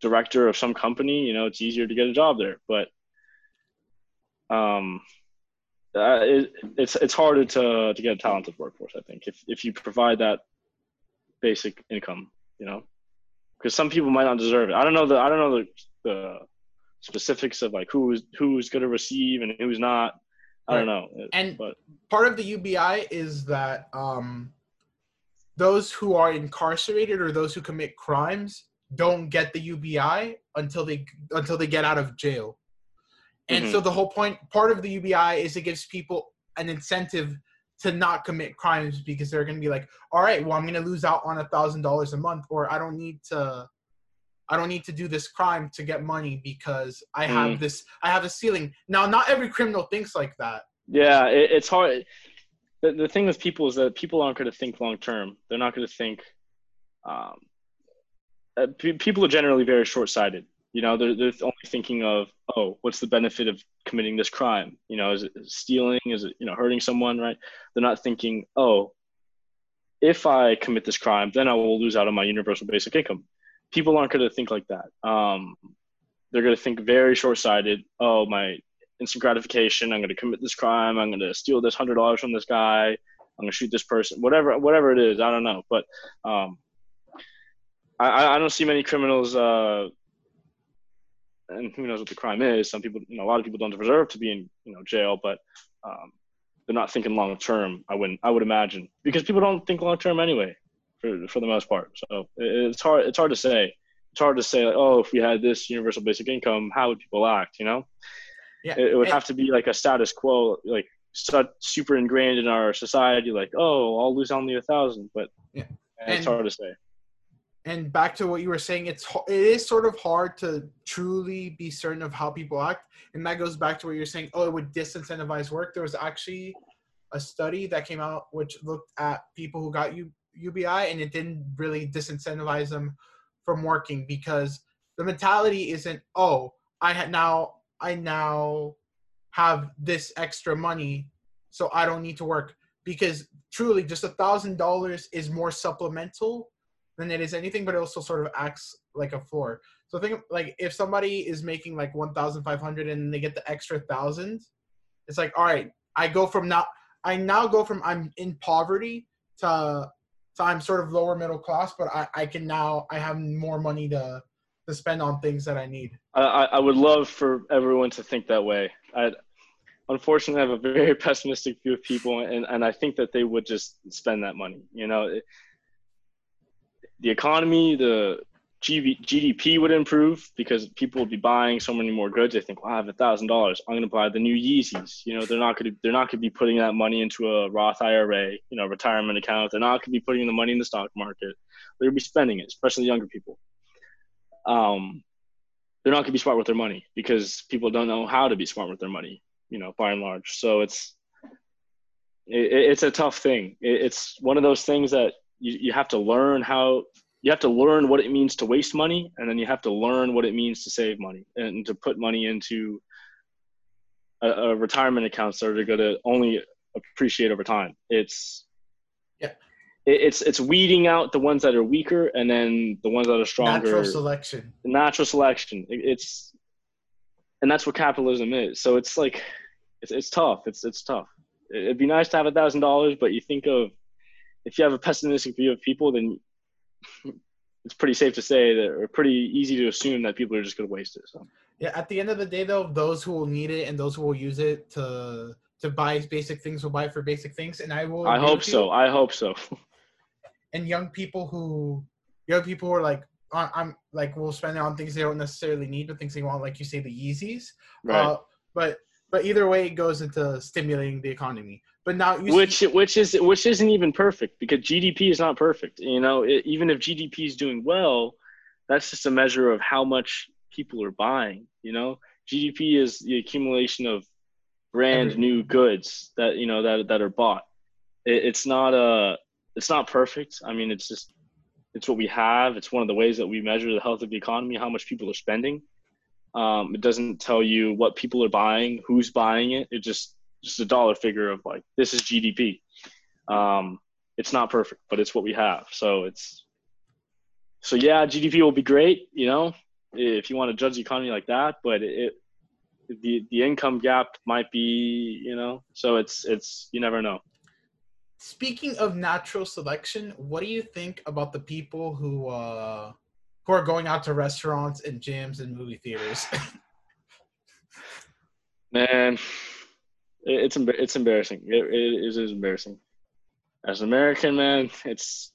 director of some company, you know, it's easier to get a job there. But um, uh, it, it's it's harder to to get a talented workforce. I think if if you provide that basic income, you know, because some people might not deserve it. I don't know the I don't know the the specifics of like who's who's going to receive and who's not. I don't know. And but part of the UBI is that um, those who are incarcerated or those who commit crimes don't get the UBI until they until they get out of jail. And mm-hmm. so the whole point, part of the UBI is it gives people an incentive to not commit crimes because they're going to be like, all right, well, I'm going to lose out on a thousand dollars a month, or I don't need to, I don't need to do this crime to get money because I have this, I have a ceiling. Now, not every criminal thinks like that. Yeah, it, it's hard. The, the thing with people is that people aren't going to think long term. They're not going to think. Um, uh, p- people are generally very short sighted. You know, they're, they're only thinking of, oh, what's the benefit of committing this crime? You know, is it stealing? Is it, you know, hurting someone, right? They're not thinking, oh, if I commit this crime, then I will lose out on my universal basic income. People aren't going to think like that. Um, they're going to think very short sighted. Oh, my instant gratification. I'm going to commit this crime. I'm going to steal this hundred dollars from this guy. I'm going to shoot this person. Whatever, whatever it is, I don't know. But um, I, I don't see many criminals uh, and who knows what the crime is. Some people, you know, a lot of people don't deserve to be in, you know, jail, but um, they're not thinking long term. I wouldn't, I would imagine, because people don't think long term anyway, for for the most part. So it's hard, it's hard to say. It's hard to say, like, oh, if we had this universal basic income, how would people act? You know, yeah, it, it would have to be like a status quo, like super ingrained in our society. Like, oh, I'll lose only a thousand, but yeah. it's hard to say and back to what you were saying it's it is sort of hard to truly be certain of how people act and that goes back to what you're saying oh it would disincentivize work. There was actually a study that came out which looked at people who got U, ubi and it didn't really disincentivize them from working because the mentality isn't oh i had now i now have this extra money so i don't need to work. Because truly just a thousand dollars is more supplemental than it is anything, but it also sort of acts like a floor. So think like if somebody is making like one thousand five hundred and they get the extra thousand, it's like all right, I go from now I now go from I'm in poverty to to I'm sort of lower middle class, but I, I can now I have more money to to spend on things that I need. I, I would love for everyone to think that way. I unfortunately I have a very pessimistic view of people, and, and I think that they would just spend that money. You know, the economy, the GDP would improve because people would be buying so many more goods. They think, well, I have a thousand dollars. I'm going to buy the new Yeezys. You know, they're not going to they're not going to be putting that money into a Roth IRA, you know, retirement account. They're not going to be putting the money in the stock market. They're going to be spending it, especially younger people. Um, they're not going to be smart with their money because people don't know how to be smart with their money. You know, by and large. So it's it, it's a tough thing. It, it's one of those things that you, you have to learn how you have to learn what it means to waste money and then you have to learn what it means to save money and to put money into a, a retirement so that are going to only appreciate over time. It's Yeah. it- it's it's weeding out the ones that are weaker and then the ones that are stronger. Natural selection. natural selection. It- It's and that's what capitalism is. So it's like it's it's tough. It's it's tough. It'd be nice to have a thousand dollars, but you think of if you have a pessimistic view of people, then it's pretty safe to say that, or pretty easy to assume that people are just going to waste it. So Yeah, at the end of the day, though, those who will need it and those who will use it to to buy basic things will buy for basic things, and I will. I hope you. so. I hope so. And young people who, young people who are like, I'm like, will spend it on things they don't necessarily need, but things they want, like you say, the Yeezys. right. Uh, but but either way, it goes into stimulating the economy. But now you which see, which is which isn't even perfect because GDP is not perfect. You know, it, even if GDP is doing well, that's just a measure of how much people are buying. You know, GDP is the accumulation of brand new goods that you know that that are bought. It, it's not a it's not perfect. I mean, it's just it's what we have. It's one of the ways that we measure the health of the economy, how much people are spending. Um, it doesn't tell you what people are buying, who's buying it. It just just a dollar figure of like this is GDP. Um, it's not perfect, but it's what we have. So it's so yeah, GDP will be great, you know, if you want to judge the economy like that. But it the the income gap might be, you know, so it's it's you never know. speaking of natural selection, what do you think about the people who uh who are going out to restaurants and gyms and movie theaters? Man, it's it's embarrassing. It, it is embarrassing. As an American man, it's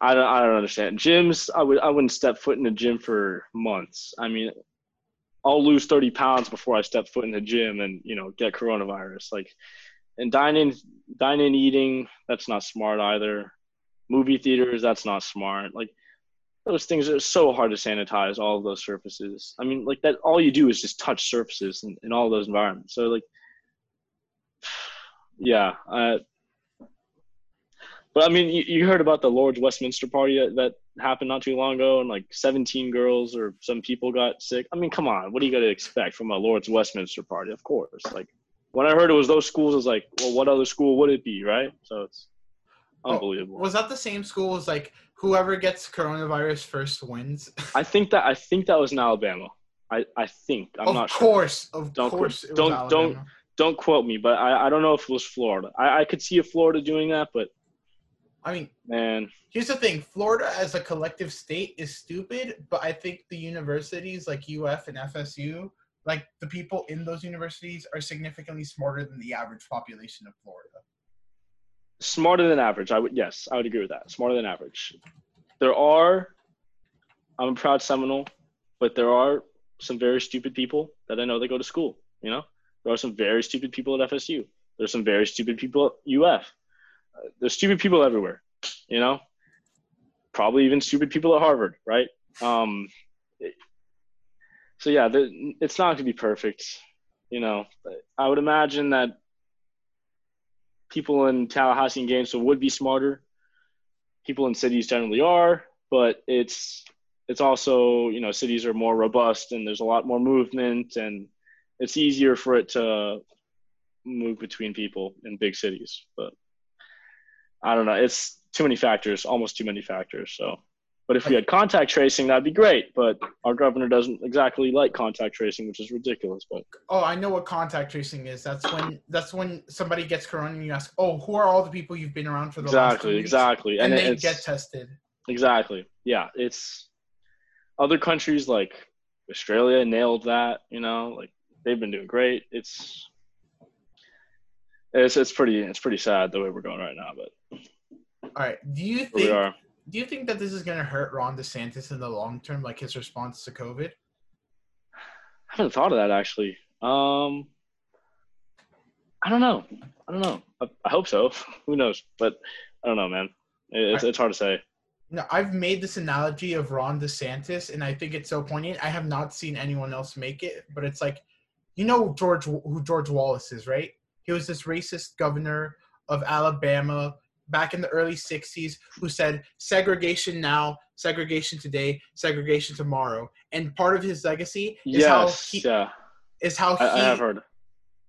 I don't I don't understand. Gyms, I would I wouldn't step foot in a gym for months. I mean, I'll lose thirty pounds before I step foot in the gym and you know get coronavirus. Like, and dining dining eating that's not smart either. Movie theaters that's not smart. Like those things are so hard to sanitize all of those surfaces. I mean, like that, all you do is just touch surfaces in, in all those environments. So, like, yeah. But I mean, you, you heard about the Lord's Westminster party that, that happened not too long ago, and like 17 girls or some people got sick. I mean, come on, what are you going to expect from a Lord's Westminster party? Of course. Like, when I heard it was those schools, I was like, well, what other school would it be, right? So it's unbelievable. Was that the same school as like whoever gets coronavirus first wins? I think that I think that was in Alabama. I, I think I'm of not sure. course, of Don't- course. it was don't- don't- don't quote me, but I, I don't know if it was Florida. I, I could see a Florida doing that, but I mean, man, here's the thing: Florida as a collective state is stupid, but I think the universities like UF and FSU, like the people in those universities, are significantly smarter than the average population of Florida. Smarter than average. I would yes, I would agree with that. Smarter than average. There are, I'm a proud Seminole, but there are some very stupid people that I know that go to school. You know, there are some very stupid people at FSU. There's some very stupid people at UF. There's stupid people everywhere. You know, probably even stupid people at Harvard, right? Um, so yeah, the, it's not going to be perfect. You know, I would imagine that people in Tallahassee and Gainesville would be smarter. People in cities generally are, but it's it's also you know cities are more robust and there's a lot more movement and it's easier for it to move between people in big cities. But I don't know. It's too many factors, almost too many factors. So, but if we had contact tracing, that'd be great. But our governor doesn't exactly like contact tracing, which is ridiculous. But Oh, I know what contact tracing is. That's when that's when somebody gets corona and you ask, "Oh, who are all the people you've been around for the last two exactly, exactly, And, they it's, get tested. Exactly. Yeah. It's other countries like Australia nailed that, you know, like they've been doing great. It's it's it's pretty it's pretty sad the way we're going right now, but All right. Do you think are. Do you think that this is going to hurt Ron DeSantis in the long term, like his response to COVID? I haven't thought of that actually. Um I don't know. I don't know. I, I hope so. Who knows? But I don't know, man. It- It's, it's hard to say. No, I've made this analogy of Ron DeSantis, and I think it's so poignant. I have not seen anyone else make it, but it's like, you know, George who George Wallace is, right? He was this racist governor of Alabama back in the early '60s who said segregation now, segregation today, segregation tomorrow. And part of his legacy is how he yeah. is how he I, I have heard.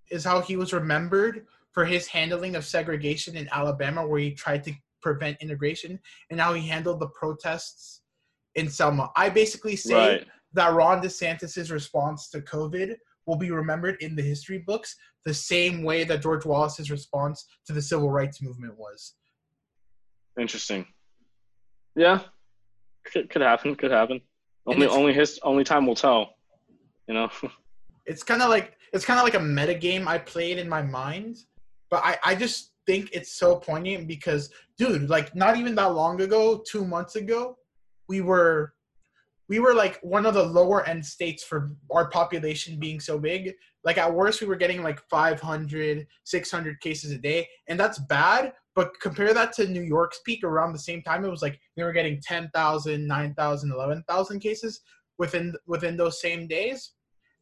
is how he was remembered for his handling of segregation in Alabama, where he tried to prevent integration, and how he handled the protests in Selma. I basically say Right. that Ron DeSantis' response to COVID will be remembered in the history books the same way that George Wallace's response to the civil rights movement was. Interesting. Yeah, could, could happen. Could happen. Only only his only time will tell. You know. It's kind of like it's kind of like a meta game I played in my mind, but I I just think it's so poignant because dude, like not even that long ago, 2 months ago, we were we were like one of the lower end states for our population being so big. Like at worst we were getting like 500, 600 cases a day, and that's bad, but compare that to New York's peak around the same time it was like they were getting 10,000, 9,000, 11,000 cases within within those same days.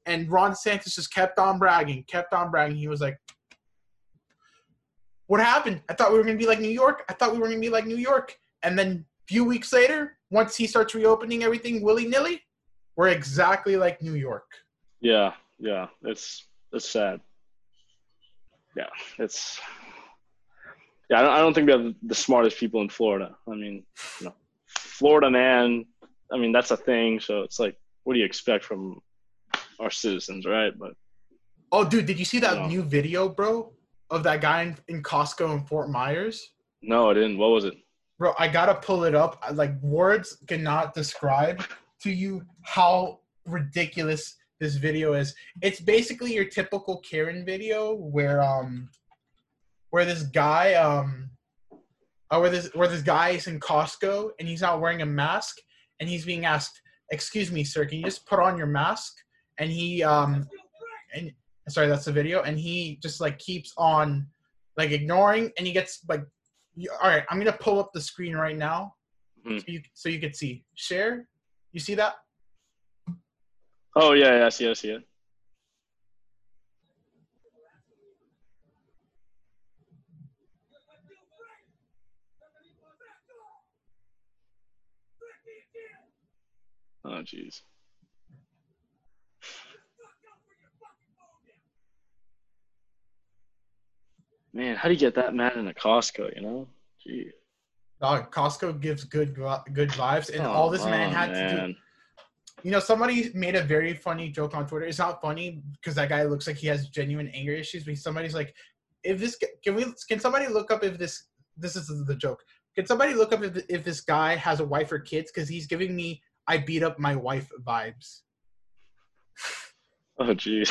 And Ron DeSantis just kept on bragging, kept on bragging. He was like, "What happened? I thought we were gonna be like New York. I thought we were gonna be like New York." And then a few weeks later, once he starts reopening everything willy nilly, we're exactly like New York. Yeah, yeah, it's it's sad. Yeah, it's yeah. I don't, I don't think we have the smartest people in Florida. I mean, you know, Florida man. I mean, that's a thing. So it's like, what do you expect from our citizens, right? But Oh, dude, did you see that No. new video, bro, of that guy in, in Costco in Fort Myers? no, I didn't. What was it? Bro, I gotta pull it up. Like words cannot describe to you how ridiculous this video is. It's basically your typical Karen video where um where this guy um uh, where this where this guy is in Costco and he's not wearing a mask and he's being asked, "Excuse me, sir, can you just put on your mask?" And he um and sorry, that's the video and he just like keeps on like ignoring and he gets like all right, I'm gonna pull up the screen right now, Mhm. so you so you can see. Share. You see that? Oh yeah, yeah, I see, I see it. Oh jeez. Man, how do you get that mad in a Costco? You know, Gee. Dog, Costco gives good good vibes, and Oh, all this man had to do. You know, somebody made a very funny joke on Twitter. It's not funny because that guy looks like he has genuine anger issues. But somebody's like, "If this can we can somebody look up if this this is the joke? Can somebody look up if if this guy has a wife or kids? Because he's giving me I beat up my wife vibes." Oh jeez.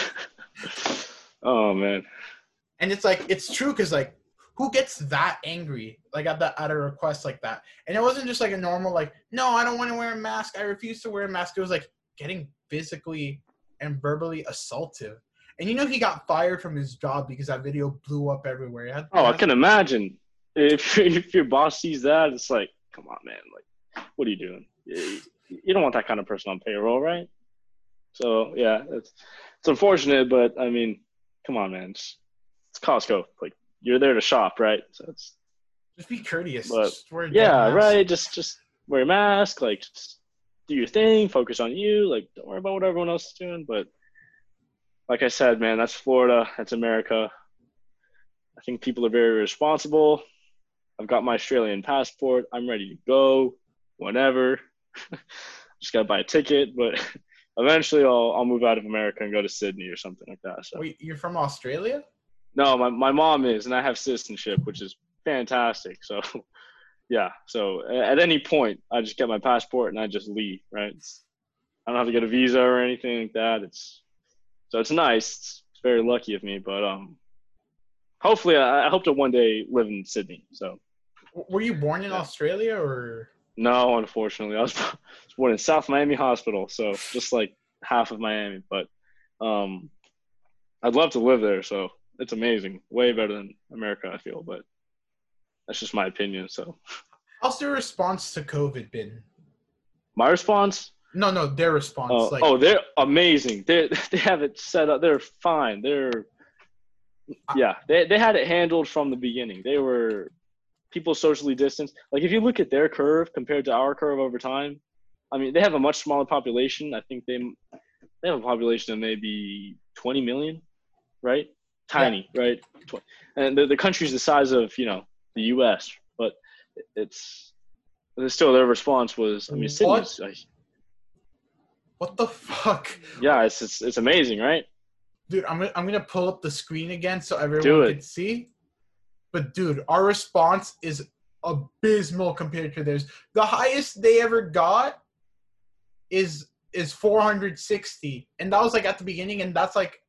oh man. and it's like it's true because like who gets that angry like at the at a request like that and it wasn't just like a normal like no i don't want to wear a mask i refuse to wear a mask it was like getting physically and verbally assaultive and you know he got fired from his job because that video blew up everywhere had- Oh, I can imagine. If if your boss sees that, it's like, come on, man. Like, what are you doing? You don't want that kind of person on payroll, right? So yeah, it's it's unfortunate, but I mean, come on, man. It's, it's Costco. Like, you're there to shop, right? So it's just be courteous But- just yeah, right. Just just wear a mask. Like, just do your thing. Focus on you. Like, don't worry about what everyone else is doing. But like I said, man, that's Florida. That's America. I think people are very responsible. I've got my Australian passport. I'm ready to go whenever. Just gotta buy a ticket, but eventually I'll I'll move out of America and go to Sydney or something like that. So Wait, you're from australia no, my, my mom is, and I have citizenship, which is fantastic. So, yeah. So at any point, I just get my passport and I just leave. Right. It's, I don't have to get a visa or anything like that. It's so it's nice. It's, it's very lucky of me, but um, hopefully, I, I hope to one day live in Sydney. So were you born in Yeah. australia or no, unfortunately, I was born in South Miami Hospital, so just like half of Miami. But um, I'd love to live there. So it's amazing, way better than America, I feel. But that's just my opinion. So how's their response to covid been my response. no no their response Oh, like oh, they're amazing. They they have it set up. They're fine. They're yeah. They they had it handled from the beginning. They were people socially distanced. Like if you look at their curve compared to our curve over time, I mean they have a much smaller population. I think they they have a population of maybe 20 million, right? Tiny, right? And the, the country's the size of you know the U.S., but it's still their response was. I mean, What? Sydney's, like, What the fuck? yeah, it's, it's it's amazing, right? Dude, I'm gonna, I'm gonna pull up the screen again so everyone can see. But dude, our response is abysmal compared to theirs. The highest they ever got is is 460, and that was like at the beginning, and that's like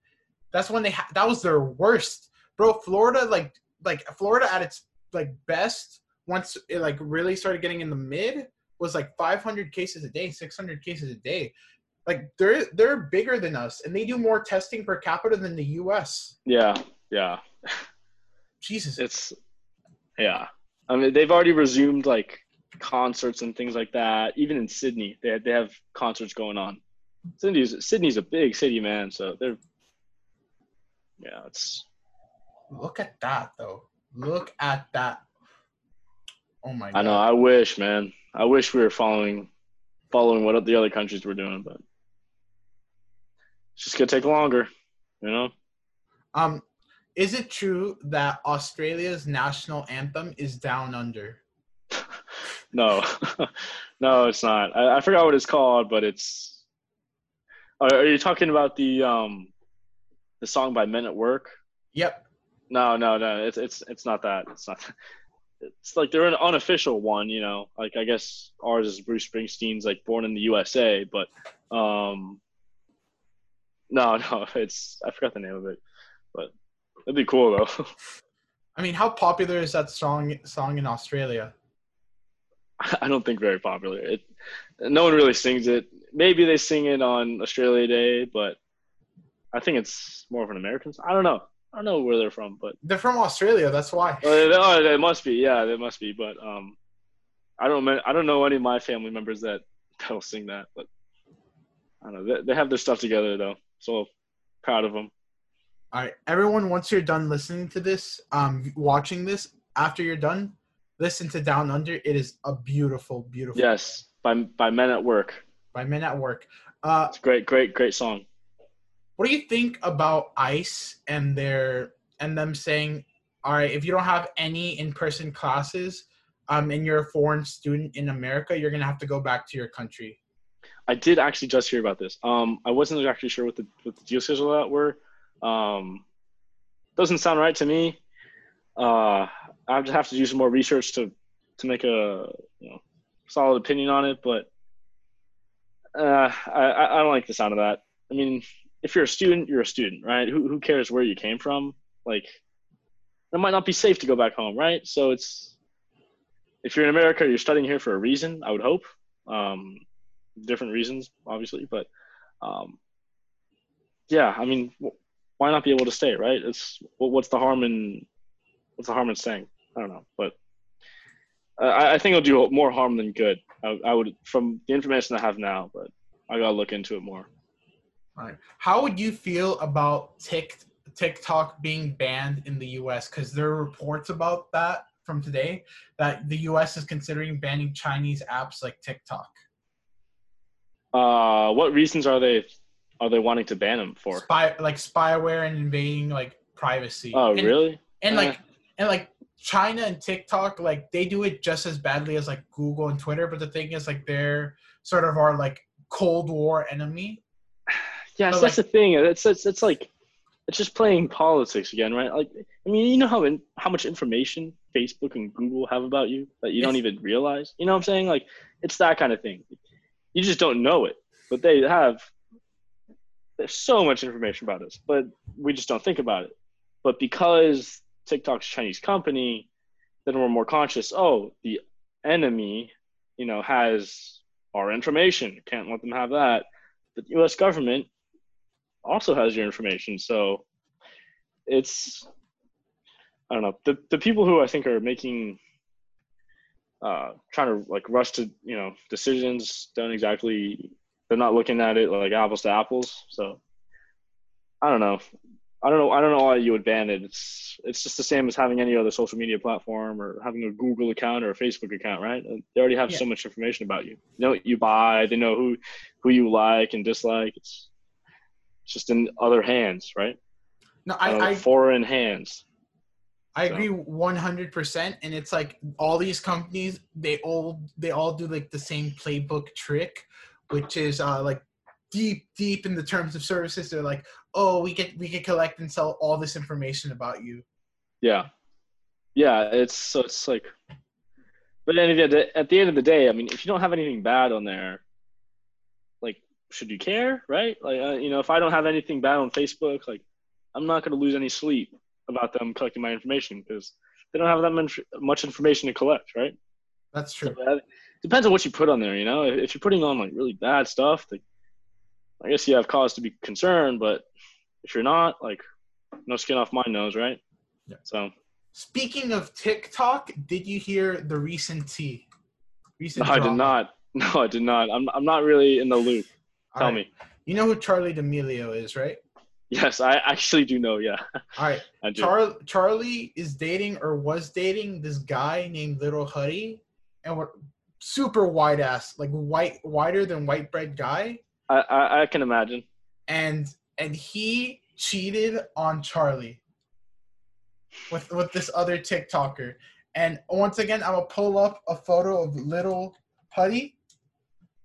that's when they ha- that was their worst, bro. Florida like like Florida at its like best once it like really started getting in the mid was like 500 cases a day, 600 cases a day. Like they're they're bigger than us, and they do more testing per capita than the U.S. Yeah, yeah. Jesus, It's yeah. I mean, they've already resumed like concerts and things like that. Even in Sydney, they they have concerts going on. Sydney's Sydney's a big city, man. So they're yeah, it's look at that though. Look at that. Oh my god. I know. I wish, man. I wish we were following following what the other countries were doing, but it's just gonna take longer, you know. Um, is it true that Australia's national anthem is Down Under? No, no, it's not. I, I forgot what it's called, but it's. Are, are you talking about the um, the song by Men at Work? Yep. No, no, no. It's it's it's not that. It's not. It's like they're an unofficial one, you know. Like I guess ours is Bruce Springsteen's like "Born in the USA," but um, no, no. It's I forgot the name of it, but it'd be cool though. I mean, how popular is that song song in Australia? I don't think very popular. It, no one really sings it. Maybe they sing it on Australia Day, but I think it's more of an American. I don't know. I don't know where they're from, but They're from Australia, that's why. uh, they, oh, they must be. Yeah, they must be. But um, I don't. I don't know any of my family members that that'll sing that. But I don't know. They, they have their stuff together though, so proud of them. All right, everyone. Once you're done listening to this, um, watching this, after you're done, listen to Down Under. It is a beautiful, beautiful. Yes, by by Men at Work. By Men at Work. Uh, It's great, great, great song. What do you think about ICE and their and them saying, all right, if you don't have any in-person classes, um, and you're a foreign student in America, you're gonna have to go back to your country. I did actually just hear about this. Um, I wasn't actually sure what the what the deal schedule that were. Um, doesn't sound right to me. Uh, I have to have to do some more research to to make a you know solid opinion on it. But uh, I I don't like the sound of that. I mean, if you're a student, you're a student, right? Who who cares where you came from? Like, it might not be safe to go back home, right? So it's if you're in America, you're studying here for a reason. I would hope. Um, different reasons, obviously, but um, yeah, I mean, wh- why not be able to stay, right? It's wh- what's the harm in what's the harm in staying? I don't know, but I, I think it'll do more harm than good. I, I would, from the information I have now, but I gotta look into it more. Right. How would you feel about Tik TikTok being banned in the U.S. Because there are reports about that from today that the U.S. is considering banning Chinese apps like TikTok. Uh, what reasons are they are they wanting to ban them for? Spy like spyware and invading like privacy. Oh, and, really? And like and like China and TikTok, like they do it just as badly as like Google and Twitter. But the thing is, like they're sort of our like Cold War enemy. Yes, But, that's the thing. It's, it's it's like it's just playing politics again, right? Like, I mean, you know how in, how much information Facebook and Google have about you that you don't even realize. You know what I'm saying? Like, it's that kind of thing. You just don't know it, but they have. There's so much information about us, but we just don't think about it. But because TikTok's a Chinese company, then we're more conscious. Oh, the enemy, you know, has our information. Can't let them have that. The U.S. government also has your information. So it's I don't know the the people who I think are making uh, trying to like rush to you know decisions don't exactly they're not looking at it like apples to apples. So I don't know. I don't know. I don't know why you would ban it. It's it's just the same as having any other social media platform or having a Google account or a Facebook account, right? They already have Yeah. so much information about you. They know what you buy. They know who who you like and dislike. It's it's just in other hands, right? No, I, uh, I foreign hands. I So- agree one hundred percent, and it's like all these companies they all they all do like the same playbook trick, which is uh like deep deep in the terms of services. They're like, oh, we get we can collect and sell all this information about you. Yeah, yeah. It's so it's like, but then at the, at the end of the day, I mean, if you don't have anything bad on there, should you care, right? Like, uh, you know, if I don't have anything bad on Facebook, like, I'm not going to lose any sleep about them collecting my information because they don't have that much much information to collect, right? That's So true. that depends on what you put on there. You know, if, if you're putting on like really bad stuff, like, I guess you have cause to be concerned. But if you're not, like, no skin off my nose, right? Yeah. So Speaking of TikTok, did you hear the recent tea? Recent no, I did not. No, I did not. I'm I'm not really in the loop. All Tell right. me. You know who Charli D'Amelio is, right? Yes, I actually do know. Yeah, All right. Char- Charli is dating or was dating this guy named Lil Huddy, and what super wide ass, like white, wider than white bread guy, I, I I can imagine. and and he cheated on Charli with with this other TikToker. And once again, I'm gonna pull up a photo of Lil Huddy,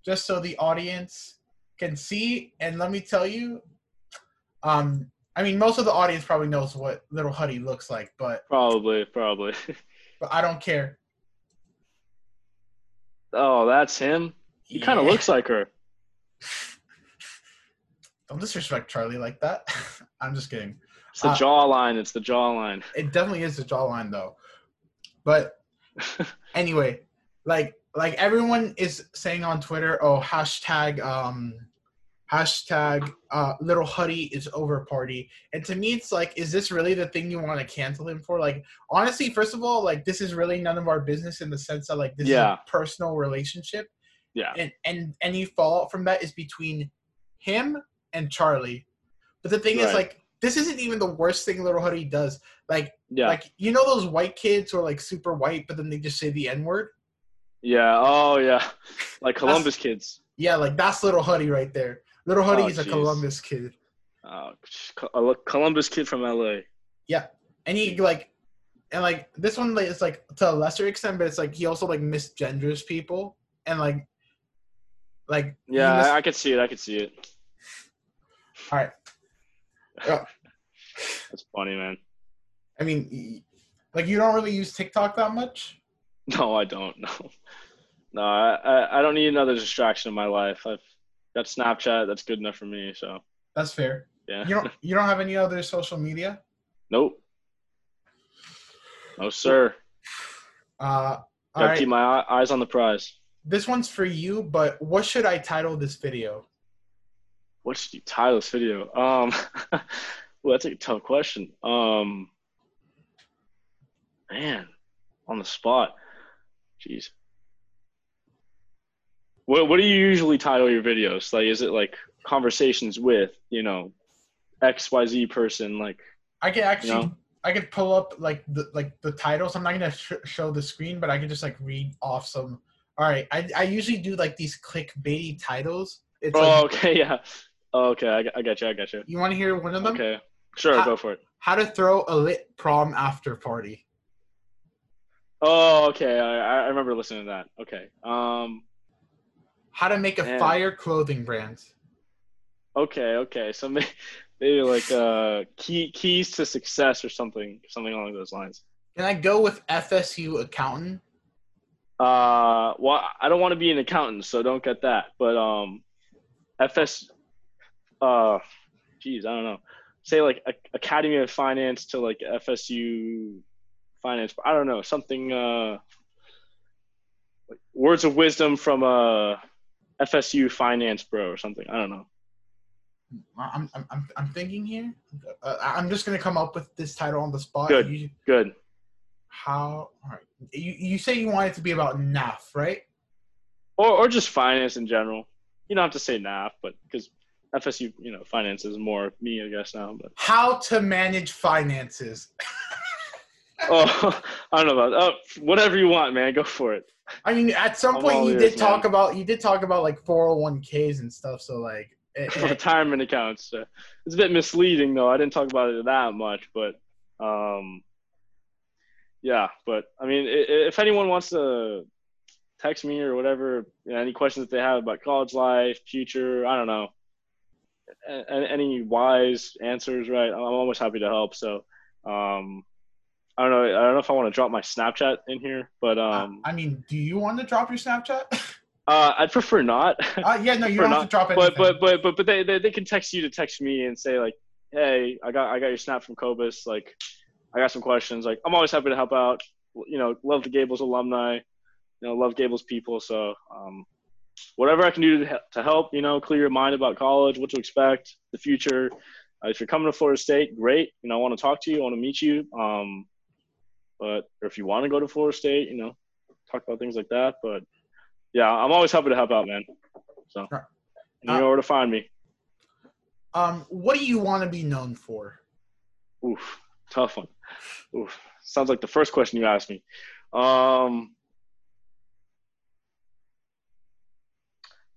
just so the audience can see. And let me tell you, um, I mean, most of the audience probably knows what Lil Huddy looks like, but Probably, probably. but I don't care. oh, that's him. He kind of looks like her. Don't disrespect Charli like that. I'm just kidding. It's the Uh, jawline. It's the jawline. It definitely is the jawline though. But anyway, like like everyone is saying on Twitter, oh hashtag um hashtag uh Lil Huddy is over party. And to me it's like, is this really the thing you want to cancel him for? Like honestly, first of all, like this is really none of our business in the sense that like this Yeah. is a personal relationship. yeah. And and any fallout from that is between him and Charli. But the thing is like this isn't even the worst thing Lil Huddy does. Like Yeah. like you know those white kids who are like super white, but then they just say the N word. Yeah. Oh, yeah. Like Columbus kids. Yeah, like that's Lil Huddy right there. Lil Huddy Oh, is a. Columbus kid. Oh, a Columbus kid from LA. Yeah, and he like, and like this one like, is like to a lesser extent, but it's like he also like misgenders people and like, like Yeah, mis- I, I could see it. I could see it. all right. Yeah, That's funny, man. I mean, like you don't really use TikTok that much. No, I don't. No, no, I, I, don't need another distraction in my life. I've got Snapchat. That's good enough for me. So That's fair. yeah. You don't you don't have any other social media. Nope. No, sir. Uh, all Gotta right. keep my eyes on the prize. This one's for you, but what should I title this video? What should you title this video? Um, well, that's a tough question. Um, man, on the spot. Jeez. What What do you usually title your videos? Like, is it like conversations with you know, X Y Z person? Like, I could actually know? I could pull up like the like the titles. I'm not gonna sh- show the screen, but I can just like read off some. All right, I I usually do like these clickbaity titles. It's oh, like okay, yeah. Oh, okay, I, got- I got you. I got you. you want to hear one of them? Okay, sure, Ha- go for it. How to throw a lit prom after party. Oh, okay, I, I remember listening to that. Okay, um, How to make a Man. fire clothing brand. Okay, okay. So maybe, maybe like uh, key keys to success or something, something along those lines. Can I go with FSU accountant? Uh, well, I don't want to be an accountant, so don't get that. But um, FS, uh, geez, I don't know. Say like a- Academy of Finance to like FSU Finance. I don't know something. Uh, words of wisdom from a FSU Finance bro or something. I don't know. I'm I'm I'm, I'm thinking here. Uh, I'm just gonna come up with this title on the spot. Good. You- Good. how? All right. You you say you want it to be about NAF, right? or or just finance in general. You don't have to say NAF, but because FSU, you know, finance is more me, I guess now. But How to manage finances. oh, I don't know about oh, whatever you want, man. Go for it. I mean, at some I'm point you ears, did talk man. about you did talk about like 401ks and stuff. So like, It- it- retirement accounts. Uh, it's a bit misleading though. I didn't talk about it that much, but um, yeah. But I mean, if anyone wants to text me or whatever, you know, any questions that they have about college life, future, I don't know, any wise answers, right? I'm always happy to help. So, um, I don't know. I don't know if I want to drop my Snapchat in here, but um, I mean, do you want to drop your Snapchat? uh, I'd prefer not. uh, yeah, no, you don't have to drop it. but but but but but they, they they can text you to text me and say like, hey, I got I got your snap from Cobus. Like, I got some questions. Like, I'm always happy to help out. You know, love the Gables alumni. You know, love Gables people. So, um, whatever I can do to, to help, you know, clear your mind about college, what to expect, the future. Uh, if you're coming to Florida State, great. You know, I want to talk to you. I want to meet you. Um, but or if you want to go to Florida State, you know, talk about things like that. But yeah, I'm always happy to help out, man. So Right. you know where to find me. um, what do you want to be known for? Oof, tough one. Oof, sounds like the first question you asked me. Um,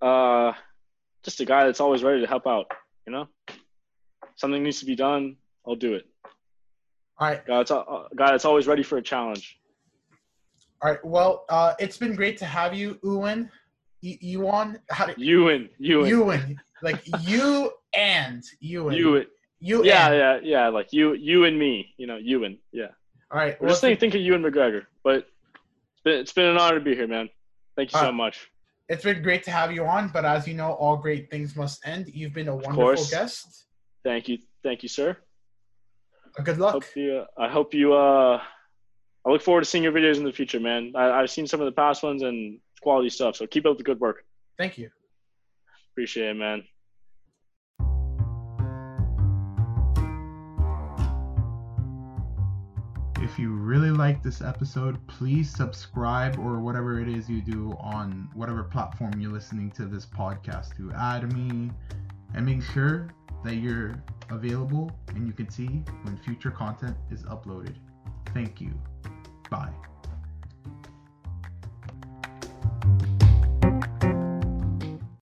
uh, just a guy that's always ready to help out. You know, something needs to be done, I'll do it. All right, Guy that's, a guy that's always ready for a challenge. all right. Well, uh, it's been great to have you, Ewan. E- Ewan, how do Ewan, Ewan, Ewan, like you and Ewan. Ewan. You Yeah, and. yeah, yeah. Like you, you and me. You know, Ewan. Yeah. All right. We're Well, just think, think of Ewan McGregor, but it's been, it's been an honor to be here, man. Thank you so Uh, much. it's been great to have you on, but as you know, all great things must end. You've been a wonderful course. guest. Thank you, thank you, sir. Uh, Good luck. Hope you, I hope you. Uh, I look forward to seeing your videos in the future, man. I, I've seen some of the past ones and quality stuff. So keep up the good work. Thank you. Appreciate it, man. If you really like this episode, please subscribe or whatever it is you do on whatever platform you're listening to this podcast to. Add me and make sure that you're available and you can see when future content is uploaded. Thank you. Bye.